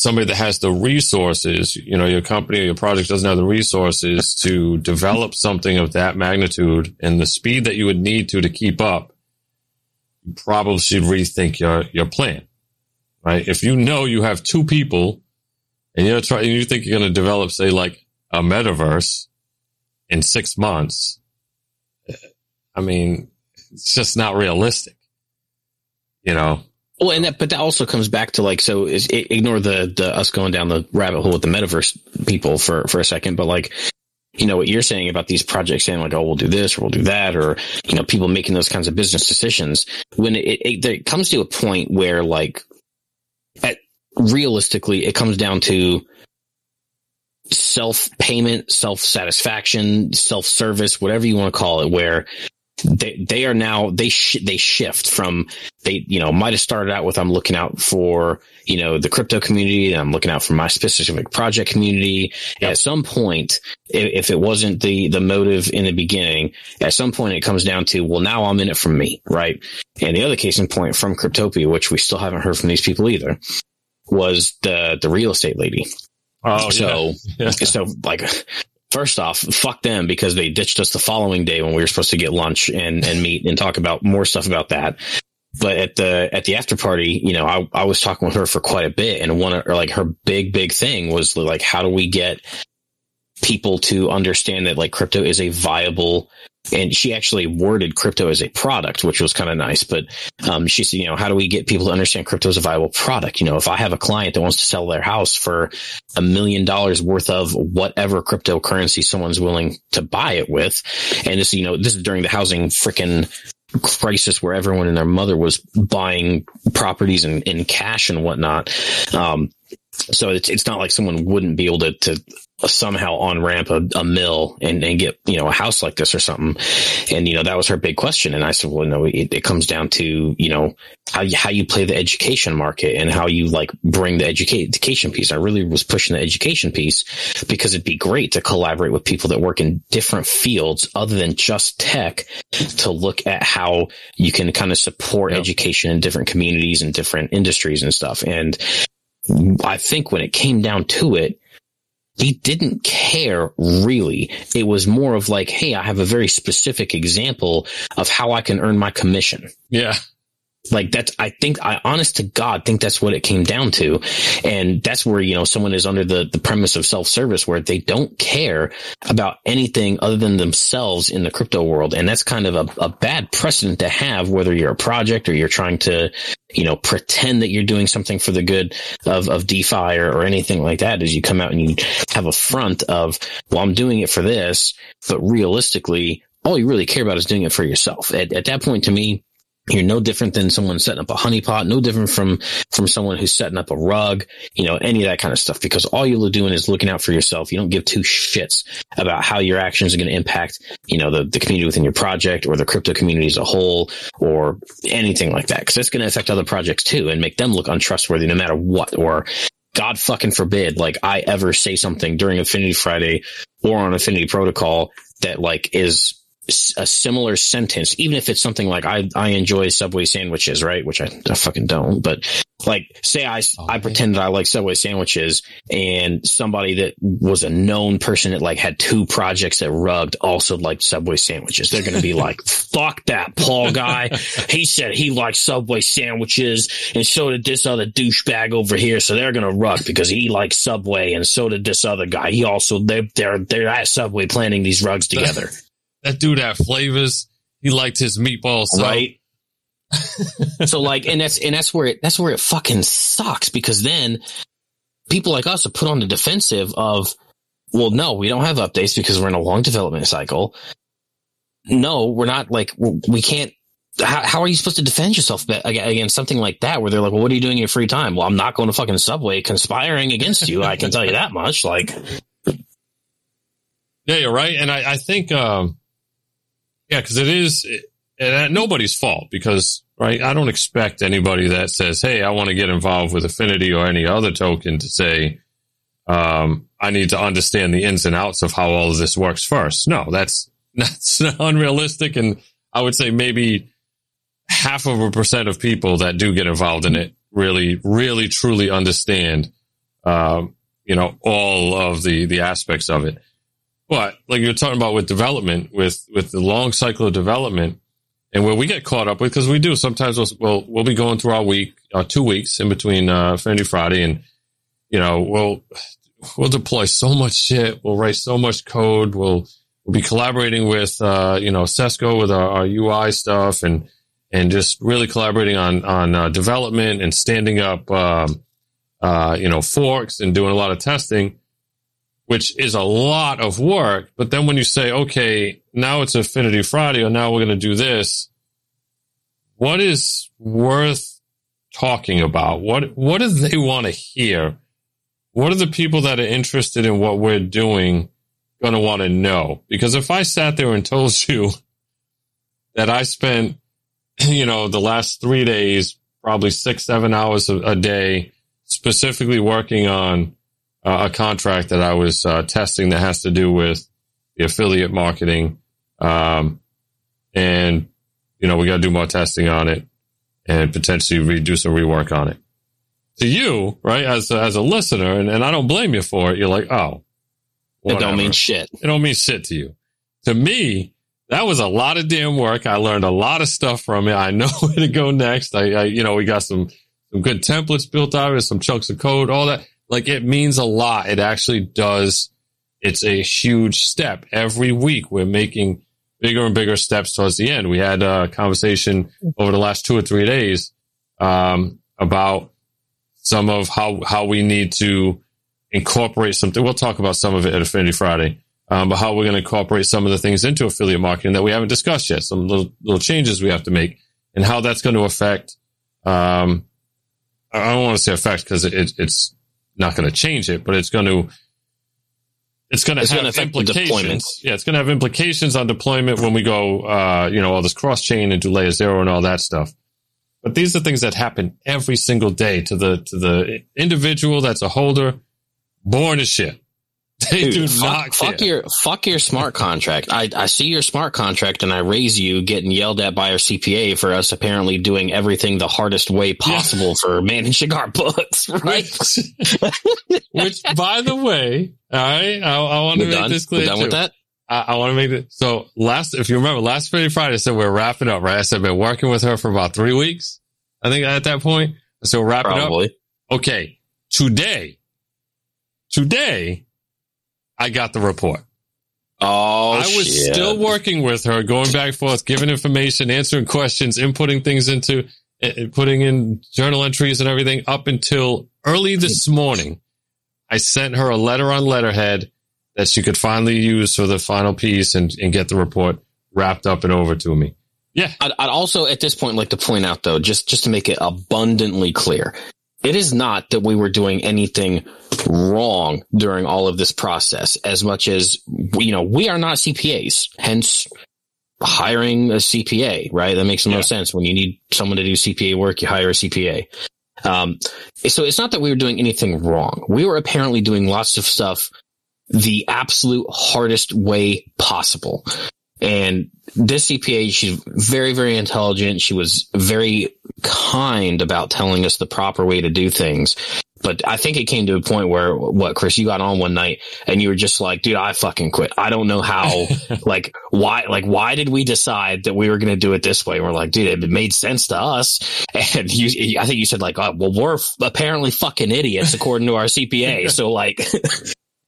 somebody that has the resources, you know, your company or your project doesn't have the resources to develop something of that magnitude and the speed that you would need to to keep up, you probably should rethink your, your plan, right? If you know you have two people and you're trying, you think you're going to develop, say, like a metaverse in six months, I mean, it's just not realistic, you know? Well, and that, but that also comes back to like, so is, ignore the, the, us going down the rabbit hole with the metaverse people for, for a second, but like, you know, what you're saying about these projects saying like, oh, we'll do this or we'll do that, or, you know, people making those kinds of business decisions when it, it, it comes to a point where like, at, realistically, it comes down to self payment, self satisfaction, self service, whatever you want to call it, where they they are now they sh- they shift from they you know might have started out with I'm looking out for you know the crypto community and I'm looking out for my specific project community. At some point, if, it wasn't the the motive in the beginning, at some point it comes down to well now I'm in it for me, right? And the other case in point from Cryptopia, which we still haven't heard from these people either, was the the real estate lady. Oh, so yeah. so like first off, fuck them because they ditched us the following day when we were supposed to get lunch and, and meet and talk about more stuff about that. But at the, at the after party, you know, I, I was talking with her for quite a bit and one of, like her big, big thing was like, how do we get people to understand that like crypto is a viable and she actually worded crypto as a product, which was kind of nice. But um, she said, you know, how do we get people to understand crypto as a viable product? You know, if I have a client that wants to sell their house for a million dollars worth of whatever cryptocurrency someone's willing to buy it with, and this, you know, this is during the housing freaking crisis where everyone and their mother was buying properties in, in cash and whatnot. Um, so it's, it's not like someone wouldn't be able to, to somehow on ramp a, a mill and, and get, you know, a house like this or something. And, you know, that was her big question. And I said, well, no, it, it comes down to, you know, how you, how you play the education market and how you like bring the educate, education piece. I really was pushing the education piece because it'd be great to collaborate with people that work in different fields other than just tech to look at how you can kind of support education in different communities and different industries and stuff. And I think when it came down to it, he didn't care really. It was more of like, Hey, I have a very specific example of how I can earn my commission. Yeah. Like that's, I think, I honest to God think that's what it came down to. And that's where, you know, someone is under the, the premise of self-service where they don't care about anything other than themselves in the crypto world. And that's kind of a, a bad precedent to have, whether you're a project or you're trying to, you know, pretend that you're doing something for the good of, of DeFi or, or anything like that is you come out and you have a front of, well, I'm doing it for this, but realistically, all you really care about is doing it for yourself. At, at that point, to me, you're no different than someone setting up a honeypot, no different from, from someone who's setting up a rug, you know, any of that kind of stuff, because all you're doing is looking out for yourself. You don't give two shits about how your actions are going to impact, you know, the, the community within your project or the crypto community as a whole or anything like that. Cause it's going to affect other projects too and make them look untrustworthy no matter what. Or God fucking forbid, like I ever say something during Affinity Friday or on Affinity Protocol that like is a similar sentence, even if it's something like I, I enjoy Subway sandwiches, right? Which I, I fucking don't, but like say I, oh, I pretend that I like Subway sandwiches and somebody that was a known person that like had two projects that rugged also liked Subway sandwiches. They're going to be like, fuck that Paul guy. He said he liked Subway sandwiches and so did this other douchebag over here. So they're going to rug because he likes Subway and so did this other guy. He also, they're, they're, they're at Subway planning these rugs together. that dude had flavors. He liked his meatballs, so. right? so like, and that's and that's where it that's where it fucking sucks because then people like us are put on the defensive of, well, no, we don't have updates because we're in a long development cycle. No, we're not like we can't. How, how are you supposed to defend yourself against something like that? Where they're like, "Well, what are you doing in your free time?" Well, I'm not going to fucking Subway conspiring against you. I can tell you that much. Like, yeah, you're right, and I, I think um, yeah, because it is and nobody's fault because right. I don't expect anybody that says, "Hey, I want to get involved with Affinity or any other token" to say, um, "I need to understand the ins and outs of how all of this works first. No, that's that's unrealistic, and I would say maybe half of a percent of people that do get involved in it really, really, truly understand, um, you know, all of the the aspects of it. But like you're talking about with development, with with the long cycle of development, and where we get caught up with, because we do sometimes we'll, we'll, we'll be going through our week, uh, two weeks in between uh, Affinity Friday, and you know we'll we'll deploy so much shit, we'll write so much code, we'll we'll be collaborating with uh, you know Cesco with our, our, UI stuff, and and just really collaborating on on uh, development and standing up, um, uh, you know, forks and doing a lot of testing which is a lot of work. But then when you say, okay, now it's Affinity Friday, or now we're going to do this, what is worth talking about? What what do they want to hear? What are the people that are interested in what we're doing going to want to know? Because if I sat there and told you that I spent, you know, the last three days, probably six, seven hours a, a day, specifically working on uh, a contract that I was uh, testing that has to do with the affiliate marketing. Um, and, you know, we got to do more testing on it and potentially redo some rework on it. To you, right, as a, as a listener, and, and I don't blame you for it, you're like, oh, whatever. it don't mean shit. It don't mean shit to you. To me, that was a lot of damn work. I learned a lot of stuff from it. I know where to go next. I, I you know, we got some, some good templates built out of it, some chunks of code, all that. Like it means a lot. It actually does. It's a huge step. Every week we're making bigger and bigger steps towards the end. We had a conversation over the last two or three days um, about some of how how we need to incorporate something. We'll talk about some of it at Affinity Friday, um, but how we're going to incorporate some of the things into affiliate marketing that we haven't discussed yet. Some little little changes we have to make, and how that's going to affect. Um, I don't want to say affect because it, it, it's not going to change it, but it's going to it's going to have implications. Yeah, it's going to have implications on deployment when we go, uh, you know, all this cross chain into layer zero and all that stuff. But these are things that happen every single day to the to the individual that's a holder, born as shit. They Dude, do fuck, not fuck care. your fuck your smart contract. I, I see your smart contract and I raise you getting yelled at by our CPA for us apparently doing everything the hardest way possible yeah. for managing our books, right? Which, which, by the way, all right, I, I want to make done. this clear. We're done too. with that. I, I want to make it so last. If you remember, last Friday, Friday, I said we're wrapping up. Right? I said I've been working with her for about three weeks. I think at that point, so we're wrapping up. Okay, today, today I got the report. Oh, I was shit. still working with her, going back and forth, giving information, answering questions, inputting things into, uh, putting in journal entries and everything up until early this morning. I sent her a letter on letterhead that she could finally use for the final piece and, and get the report wrapped up and over to me. Yeah. I'd, I'd also at this point like to point out though, just just to make it abundantly clear, it is not that we were doing anything wrong during all of this process as much as you know we are not CPAs, hence hiring a CPA, right? That makes the most sense. When you need someone to do CPA work, you hire a CPA. Um, so it's not that we were doing anything wrong. We were apparently doing lots of stuff the absolute hardest way possible. And this CPA, she's very, very intelligent. She was very kind about telling us the proper way to do things. But I think it came to a point where, what, Chris, you got on one night and you were just like, dude, I fucking quit. I don't know how, like, why, like, why did we decide that we were going to do it this way? we're like, dude, it made sense to us. And you, I think you said like, oh, well, we're apparently fucking idiots according to our CPA. So like,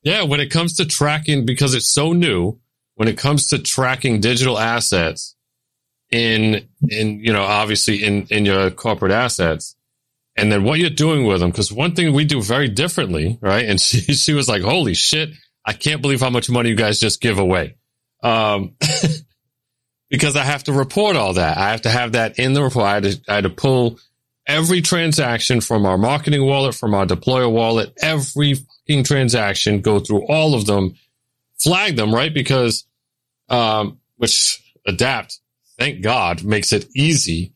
yeah, when it comes to tracking, because it's so new, when it comes to tracking digital assets in, in, you know, obviously in, in your corporate assets, and then what you're doing with them. Because one thing we do very differently, right? And she, she was like, holy shit, I can't believe how much money you guys just give away. Um, because I have to report all that. I have to have that in the report. I had to, I had to pull every transaction from our marketing wallet, from our deployer wallet, every fucking transaction, go through all of them, flag them, right? Because, um, which adapt, thank God, makes it easy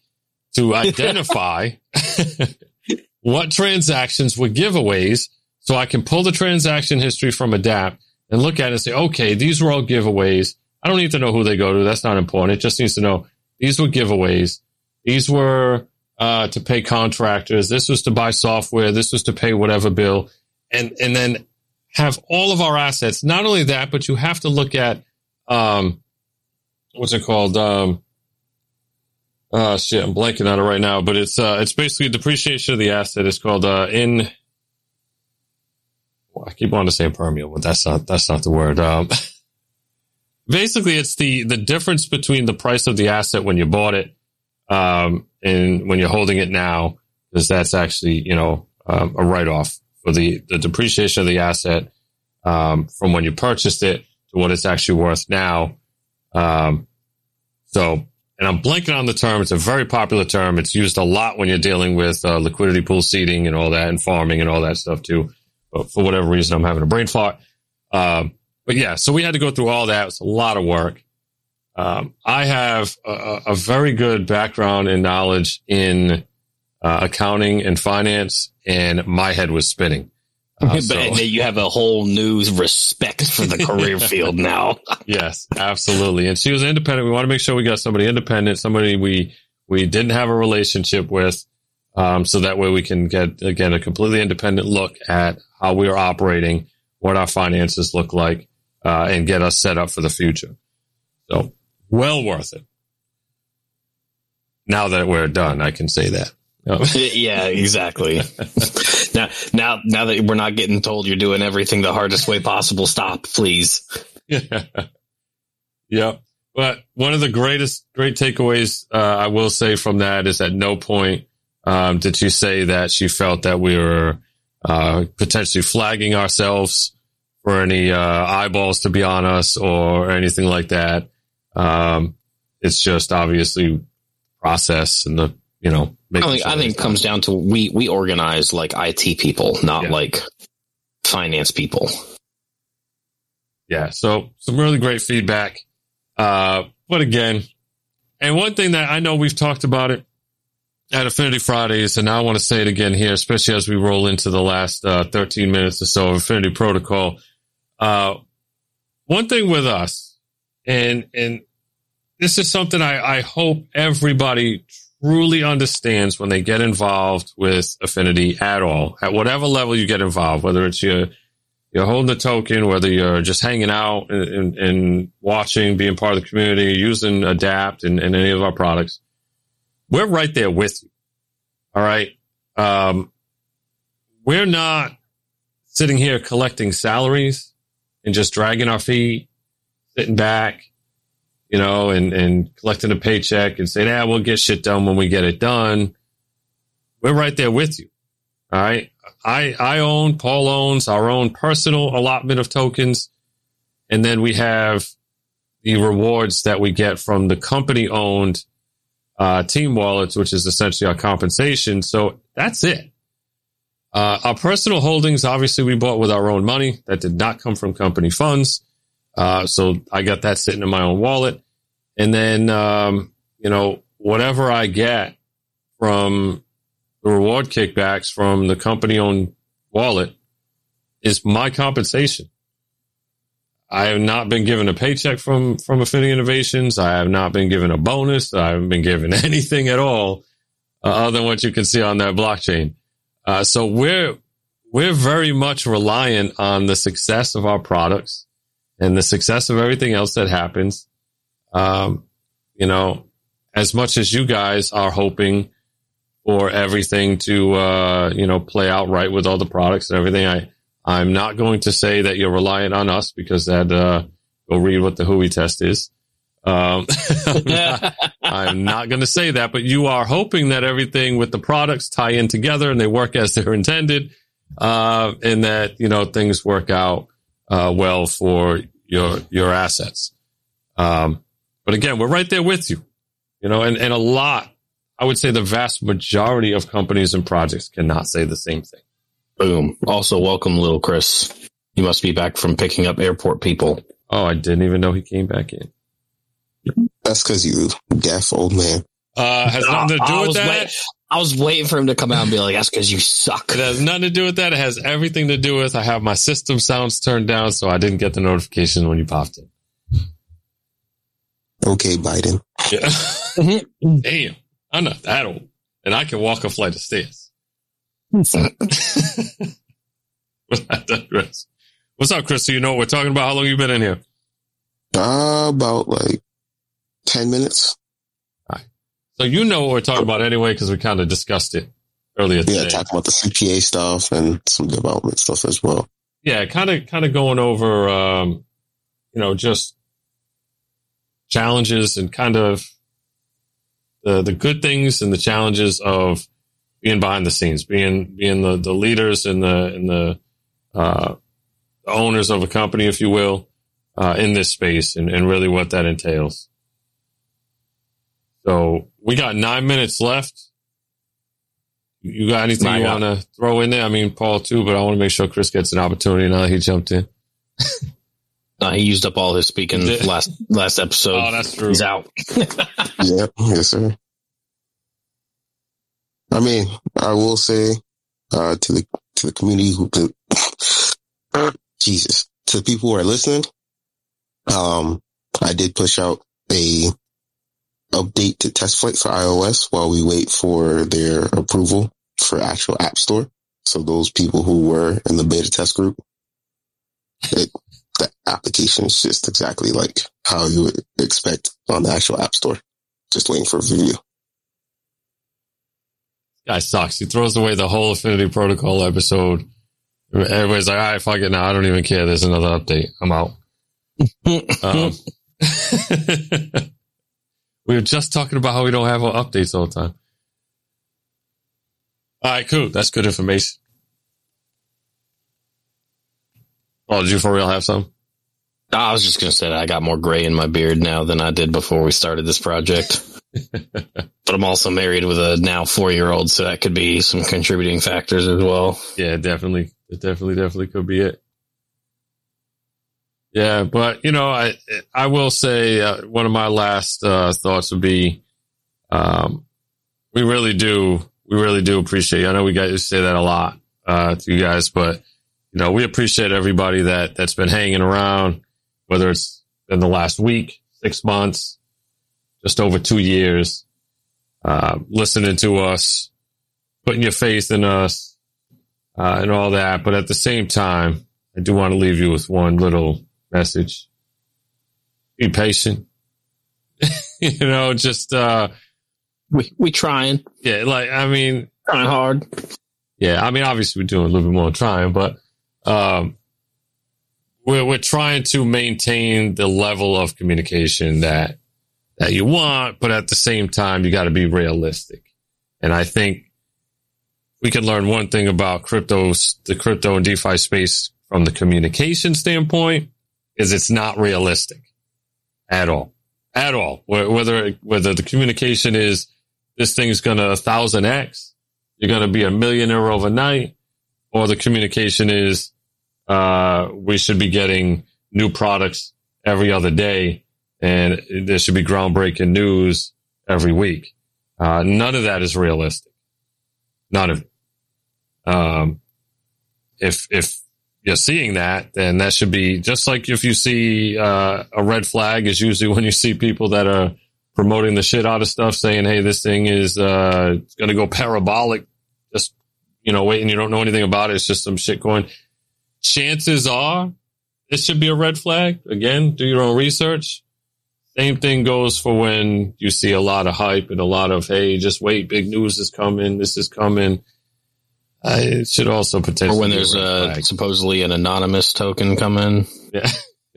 to identify what transactions were giveaways so I can pull the transaction history from Adapt and look at it and say, okay, these were all giveaways. I don't need to know who they go to. That's not important. It just needs to know these were giveaways. These were uh, to pay contractors. This was to buy software. This was to pay whatever bill. And, and then have all of our assets. Not only that, but you have to look at, um, what's it called? Um, uh, shit, I'm blanking on it right now, but it's, uh, it's basically depreciation of the asset. It's called, uh, in, well, I keep wanting to say impermeable, but that's not, that's not the word. Um, basically it's the, the difference between the price of the asset when you bought it, um, and when you're holding it now, because that's actually, you know, um, a write off for the, the depreciation of the asset, um, from when you purchased it to what it's actually worth now. Um, so and I'm blanking on the term. It's a very popular term. It's used a lot when you're dealing with uh, liquidity pool seeding and all that, and farming and all that stuff too. But for whatever reason, I'm having a brain fart. Um, but yeah, so we had to go through all that. It's a lot of work. Um, I have a, a, very good background and knowledge in uh, accounting and finance, and my head was spinning. Uh, so, you have a whole new respect for the career field now. yes, absolutely. And she was independent. We want to make sure we got somebody independent, somebody we we didn't have a relationship with, um, so that way we can get again a completely independent look at how we are operating, what our finances look like, uh, and get us set up for the future. So, well worth it. Now that we're done, I can say that. yeah, exactly. Now, now, now that we're not getting told you're doing everything the hardest way possible, stop, please. Yeah. Yep. But one of the greatest, great takeaways, uh, I will say from that is at no point, um, did she say that she felt that we were, uh, potentially flagging ourselves for any, uh, eyeballs to be on us or anything like that. Um, it's just obviously process and the, you know, I think, I think it comes down to we, we organize like IT people, not yeah. like finance people. Yeah. So some really great feedback. Uh, but again, and one thing that I know we've talked about it at Affinity Fridays, and I want to say it again here, especially as we roll into the last uh, 13 minutes or so of Affinity Protocol. Uh, one thing with us, and and this is something I, I hope everybody truly understands when they get involved with Affinity at all, at whatever level you get involved, whether it's your you're holding the token, whether you're just hanging out and, and, watching, being part of the community, using Adapt and, and, any of our products, we're right there with you. All right. Um, we're not sitting here collecting salaries and just dragging our feet, sitting back, you know, and, and collecting a paycheck and saying, yeah, we'll get shit done when we get it done. We're right there with you. All right. I, I own, Paul owns our own personal allotment of tokens. And then we have the rewards that we get from the company owned uh, team wallets, which is essentially our compensation. So that's it. Uh, our personal holdings, obviously, we bought with our own money. That did not come from company funds. Uh, so I got that sitting in my own wallet. And then, um, you know, whatever I get from the reward kickbacks from the company owned wallet is my compensation. I have not been given a paycheck from, from Affinity Innovations. I have not been given a bonus. I haven't been given anything at all, uh, other than what you can see on that blockchain. Uh, so we're, we're very much reliant on the success of our products and the success of everything else that happens. Um, you know, as much as you guys are hoping for everything to, uh, you know, play out right with all the products and everything, I, I'm not going to say that you're reliant on us because that, uh, go read what the Howey test is. Um, I'm not, not going to say that, but you are hoping that everything with the products tie in together and they work as they're intended. Uh, and that, you know, things work out, uh, well for your, your assets. Um, but again, we're right there with you, you know, and, and a lot, I would say the vast majority of companies and projects cannot say the same thing. Boom. Also, welcome, little Chris. You must be back from picking up airport people. Oh, I didn't even know he came back in. That's because you deaf old man. Uh, has nothing to do I with was that. wait- I was waiting for him to come out and be like, "That's because you suck." It has nothing to do with that. It has everything to do with I have my system sounds turned down, so I didn't get the notification when you popped in. Okay, Biden. Yeah. Damn, I'm not that old, and I can walk a flight of stairs. But I digress. What's up, Chris? Do you know what we're talking about? How long you been in here? Uh, about like 10 minutes. So you know what we're talking about anyway, because we kind of discussed it earlier today. Yeah, talking about the CPA stuff and some development stuff as well. yeah, kind of, kind of going over, um, you know, just challenges and kind of the the good things and the challenges of being behind the scenes, being being the, the leaders and the and the, uh, the owners of a company, if you will, uh, in this space, and, and really what that entails. So we got nine minutes left. You got anything I you want to throw in there? I mean, Paul too, but I want to make sure Chris gets an opportunity now that he jumped in. Uh, he used up all his speaking last last episode. Oh, that's true. He's out. yeah, yes, sir. I mean, I will say, uh, to the, to the community who, Jesus, to the people who are listening, um, I did push out a update to test flight for iOS while we wait for their approval for actual app store. So those people who were in the beta test group, it, the application is just exactly like how you would expect on the actual app store. Just waiting for review. Guy sucks. He throws away the whole Affinity Protocol episode. Everybody's like, all right, fuck it now. I don't even care. There's another update. I'm out. Um, we were just talking about how we don't have our updates all the time. All right, cool. That's good information. Oh, did you for real have some? I was just gonna say that I got more gray in my beard now than I did before we started this project. but I'm also married with a now four year old, so that could be some contributing factors as well. Yeah, definitely. It definitely, definitely could be it. Yeah, but you know, I I will say uh, one of my last uh, thoughts would be, um, we really do, we really do appreciate. You. I know we to say that a lot uh, to you guys, but you know, we appreciate everybody that that's been hanging around, whether it's in the last week, six months, just over two years, uh, listening to us, putting your faith in us uh, and all that. But at the same time, I do want to leave you with one little message. Be patient. you know, just, uh, We we trying, yeah, like, I mean, trying hard. yeah, I mean, obviously we're doing a little bit more trying, but, um, we're, we're trying to maintain the level of communication that, that you want, but at the same time, you got to be realistic. And I think we can learn one thing about cryptos, the crypto and DeFi space from the communication standpoint is it's not realistic. at all, at all. Whether whether the communication is this thing's gonna a thousand x, you're gonna be a millionaire overnight, or the communication is uh, we should be getting new products every other day, and there should be groundbreaking news every week. Uh, none of that is realistic. None of it. Um, if if you're seeing that, then that should be just like if you see uh, a red flag is usually when you see people that are promoting the shit out of stuff, saying, "Hey, this thing is uh, going to go parabolic." Just you know, waiting. You don't know anything about it. It's just some shit going. Chances are, this should be a red flag. Again, do your own research. Same thing goes for when you see a lot of hype and a lot of, "Hey, just wait, big news is coming. This is coming." Uh, it should also potentially Or when be a there's a supposedly an anonymous token come in. Yeah.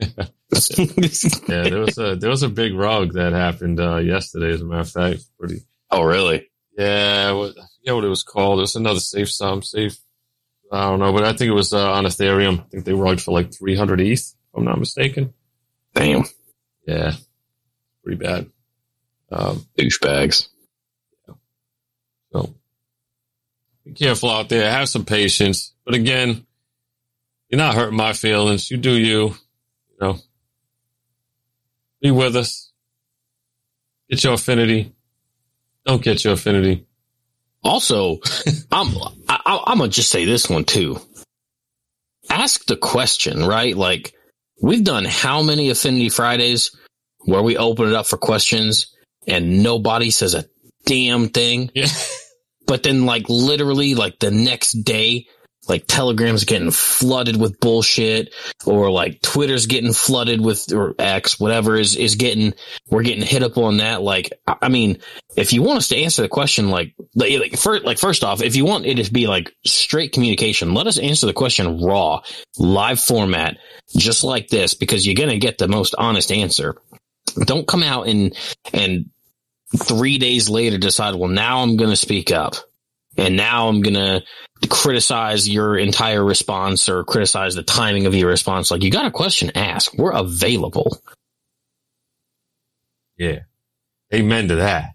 yeah, there was a there was a big rug that happened uh, yesterday. As a matter of fact, pretty. oh, really? Yeah, what, I forget what it was called. It was another safe sum, safe. I don't know, but I think it was uh, on Ethereum. I think they rugged for like 300 ETH, if I'm not mistaken. Damn, Yeah, pretty bad. Um, douchebags. so be careful out there. Have some patience. But again, you're not hurting my feelings. You do you. You know, be with us. Get your affinity. Don't get your affinity. Also, I'm I, I'm gonna just say this one too. Ask the question, right? Like we've done how many Affinity Fridays where we open it up for questions and nobody says a damn thing, Yeah. but then like literally like the next day, like Telegram's getting flooded with bullshit, or like Twitter's getting flooded with or X, whatever is is getting we're getting hit up on that. Like, I mean, if you want us to answer the question, like, like, first, like first off, if you want it to be like straight communication, let us answer the question raw, live format, just like this, because you're gonna get the most honest answer. Don't come out and and three days later decide, well, now I'm gonna speak up, and now I'm gonna criticize your entire response or criticize the timing of your response. Like, you got a question, ask. We're available. Yeah. Amen to that.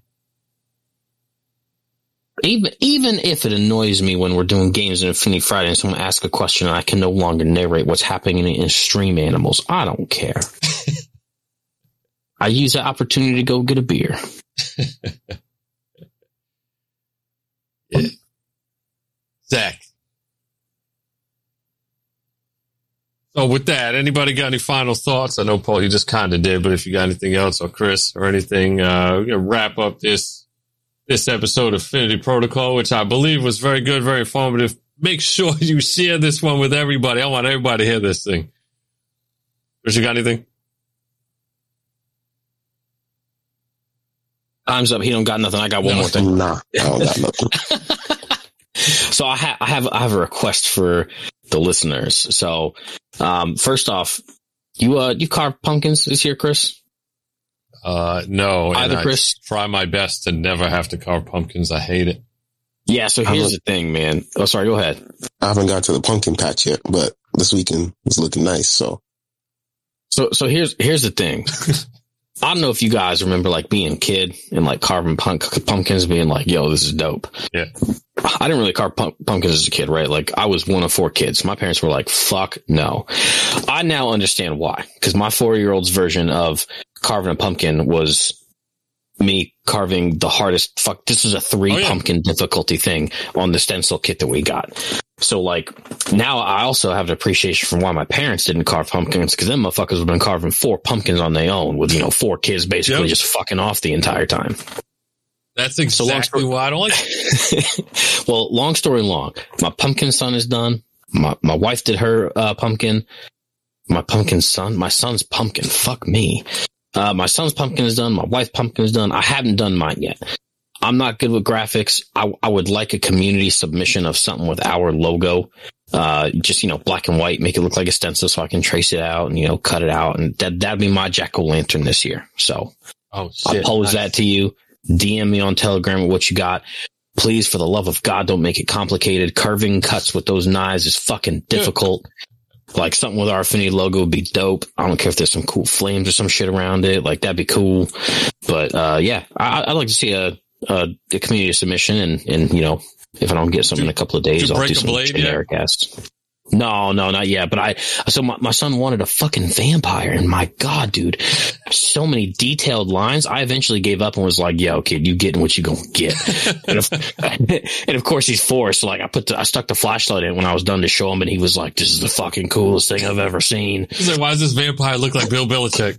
even even if it annoys me when we're doing games in Affinity Friday and someone asks a question and I can no longer narrate what's happening in stream animals, I don't care. I use that opportunity to go get a beer. Zach. So with that, anybody got any final thoughts? I know Paul, you just kind of did, but if you got anything else or Chris or anything, uh, we're gonna wrap up this, this episode of Affinity Protocol, which I believe was very good, very informative. Make sure you share this one with everybody. I want everybody to hear this thing. Chris, you got anything? Time's up. He don't got nothing. I got one more thing. Nah, I don't got nothing. so I, ha- I have I have a request for the listeners. So um, first off, you uh you carved pumpkins this year, Chris? Uh, no. and Either I Chris- Try my best to never have to carve pumpkins. I hate it. Yeah. So here's the thing, man. Oh, sorry. Go ahead. I haven't got to the pumpkin patch yet, but this weekend was looking nice. So So so here's here's the thing. I don't know if you guys remember like being a kid and like carving punk, pumpkins, being like, "Yo, this is dope." Yeah. I didn't really carve pump, pumpkins as a kid, right? Like I was one of four kids. My parents were like, "Fuck no." I now understand why, because my four year old's version of carving a pumpkin was me carving the hardest. Fuck, this is a three Oh, yeah. pumpkin difficulty thing on the stencil kit that we got. So like now I also have an appreciation for why my parents didn't carve pumpkins because them motherfuckers have been carving four pumpkins on their own with, you know, four kids basically Yep. just fucking off the entire time. That's So long exactly story- why I don't like well, long story long, my pumpkin son is done. My, my wife did her, uh, pumpkin. My pumpkin son, my son's pumpkin. Fuck me. Uh, my son's pumpkin is done. My wife's pumpkin is done. I haven't done mine yet. I'm not good with graphics. I, I would like a community submission of something with our logo. Uh, just, you know, black and white, make it look like a stencil so I can trace it out and, you know, cut it out. And that, that'd be my jack o' lantern this year. So Oh I shit! pose that to you. DM me on Telegram with what you got. Please, for the love of God, don't make it complicated. Carving cuts with those knives is fucking difficult. Like something with our affinity logo would be dope. I don't care if there's some cool flames or some shit around it. Like that'd be cool. But uh, yeah, I, I'd like to see a, a, a community submission, and and you know, if I don't get something in a couple of days, I'll do some blade yet? generic ass. No, no, not yet. But I, so my, my son wanted a fucking vampire, and my god, dude, so many detailed lines. I eventually gave up and was like, "Yo, kid, you getting what you gonna get." and, of, and of course, he's four, so like I put, the, I stuck the flashlight in when I was done to show him, and he was like, "This is the fucking coolest thing I've ever seen." He's like, why does this vampire look like Bill Belichick?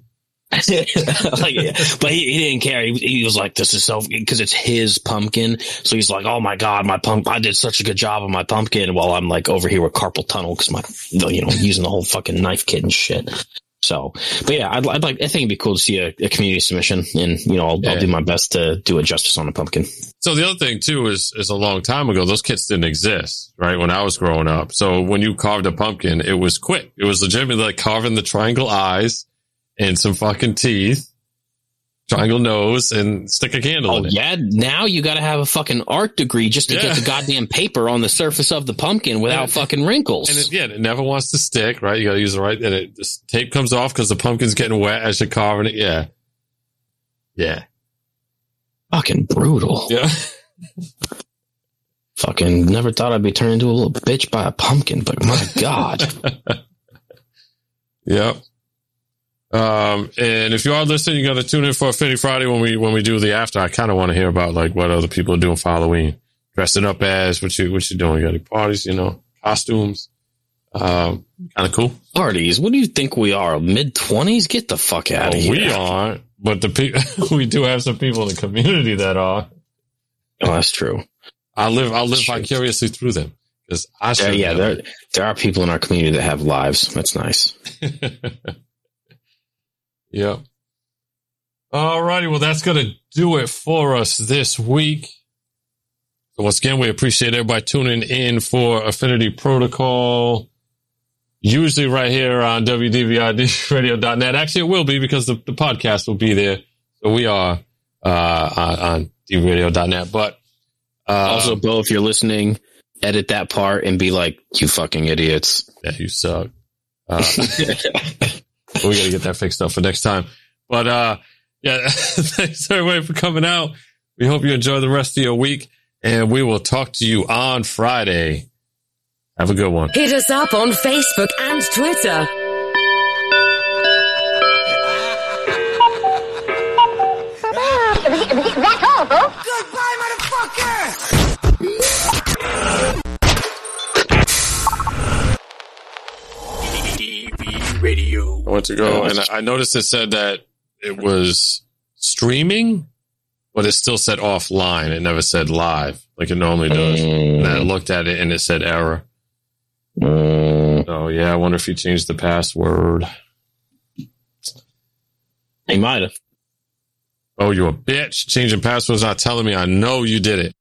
Like, but he, he didn't care. He, he was like, "This is so," because it's his pumpkin. So he's like, "Oh my god, my pump! I did such a good job on my pumpkin." While I'm like over here with carpal tunnel because my, you know, using the whole fucking knife kit and shit. So, but yeah, I'd, I'd like. I think it'd be cool to see a, a community submission, and you know, I'll, Yeah. I'll do my best to do it justice on the pumpkin. So the other thing too is, is a long time ago, those kits didn't exist, right? When I was growing up. So when you carved a pumpkin, it was quick. It was legitimately like carving the triangle eyes and some fucking teeth, triangle nose and stick a candle Oh in it. yeah, now you got to have a fucking art degree just to Yeah. get the goddamn paper on the surface of the pumpkin without Yeah. fucking wrinkles. And it, yeah, it never wants to stick, right? You got to use the right, and it, tape comes off because the pumpkin's getting wet as you're carving it. Yeah. Yeah. fucking brutal. Yeah. Fucking never thought I'd be turned into a little bitch by a pumpkin, but my god. Yep. Um, and if you are listening, you got to tune in for Affinity Friday when we when we do the after. I kind of want to hear about like what other people are doing for Halloween, dressing up as what you what you doing. You got any parties? You know, costumes. Um, kind of cool. Parties? What do you think we are? Mid twenties? Get the fuck out of here. we aren't, but the people we do have some people in the community that are. Oh, that's true. I live I live vicariously through them because I yeah, there there are people in our community that have lives. That's nice. yep. Alrighty, well that's gonna do it for us this week. So once again, we appreciate everybody tuning in for Affinity Protocol. Usually right here on WDVIDradio.net. Actually, it will be because the, the podcast will be there. So we are uh, on, on DVRadio.net. But uh, also, Bo, if you're listening, edit that part and be like, "You fucking idiots." yeah, you suck. Uh, we got to get that fixed up for next time. But uh, yeah, thanks everybody for coming out. We hope you enjoy the rest of your week, and we will talk to you on Friday. Have a good one. Hit us up on Facebook and Twitter. That's all, folks. I went to go, and I noticed it said that it was streaming, but it still said offline. It never said live like it normally does. And I looked at it, and it said error. Mm, So yeah, I wonder if you changed the password. he might have. Oh, you a bitch! Changing passwords, not telling me. I know you did it.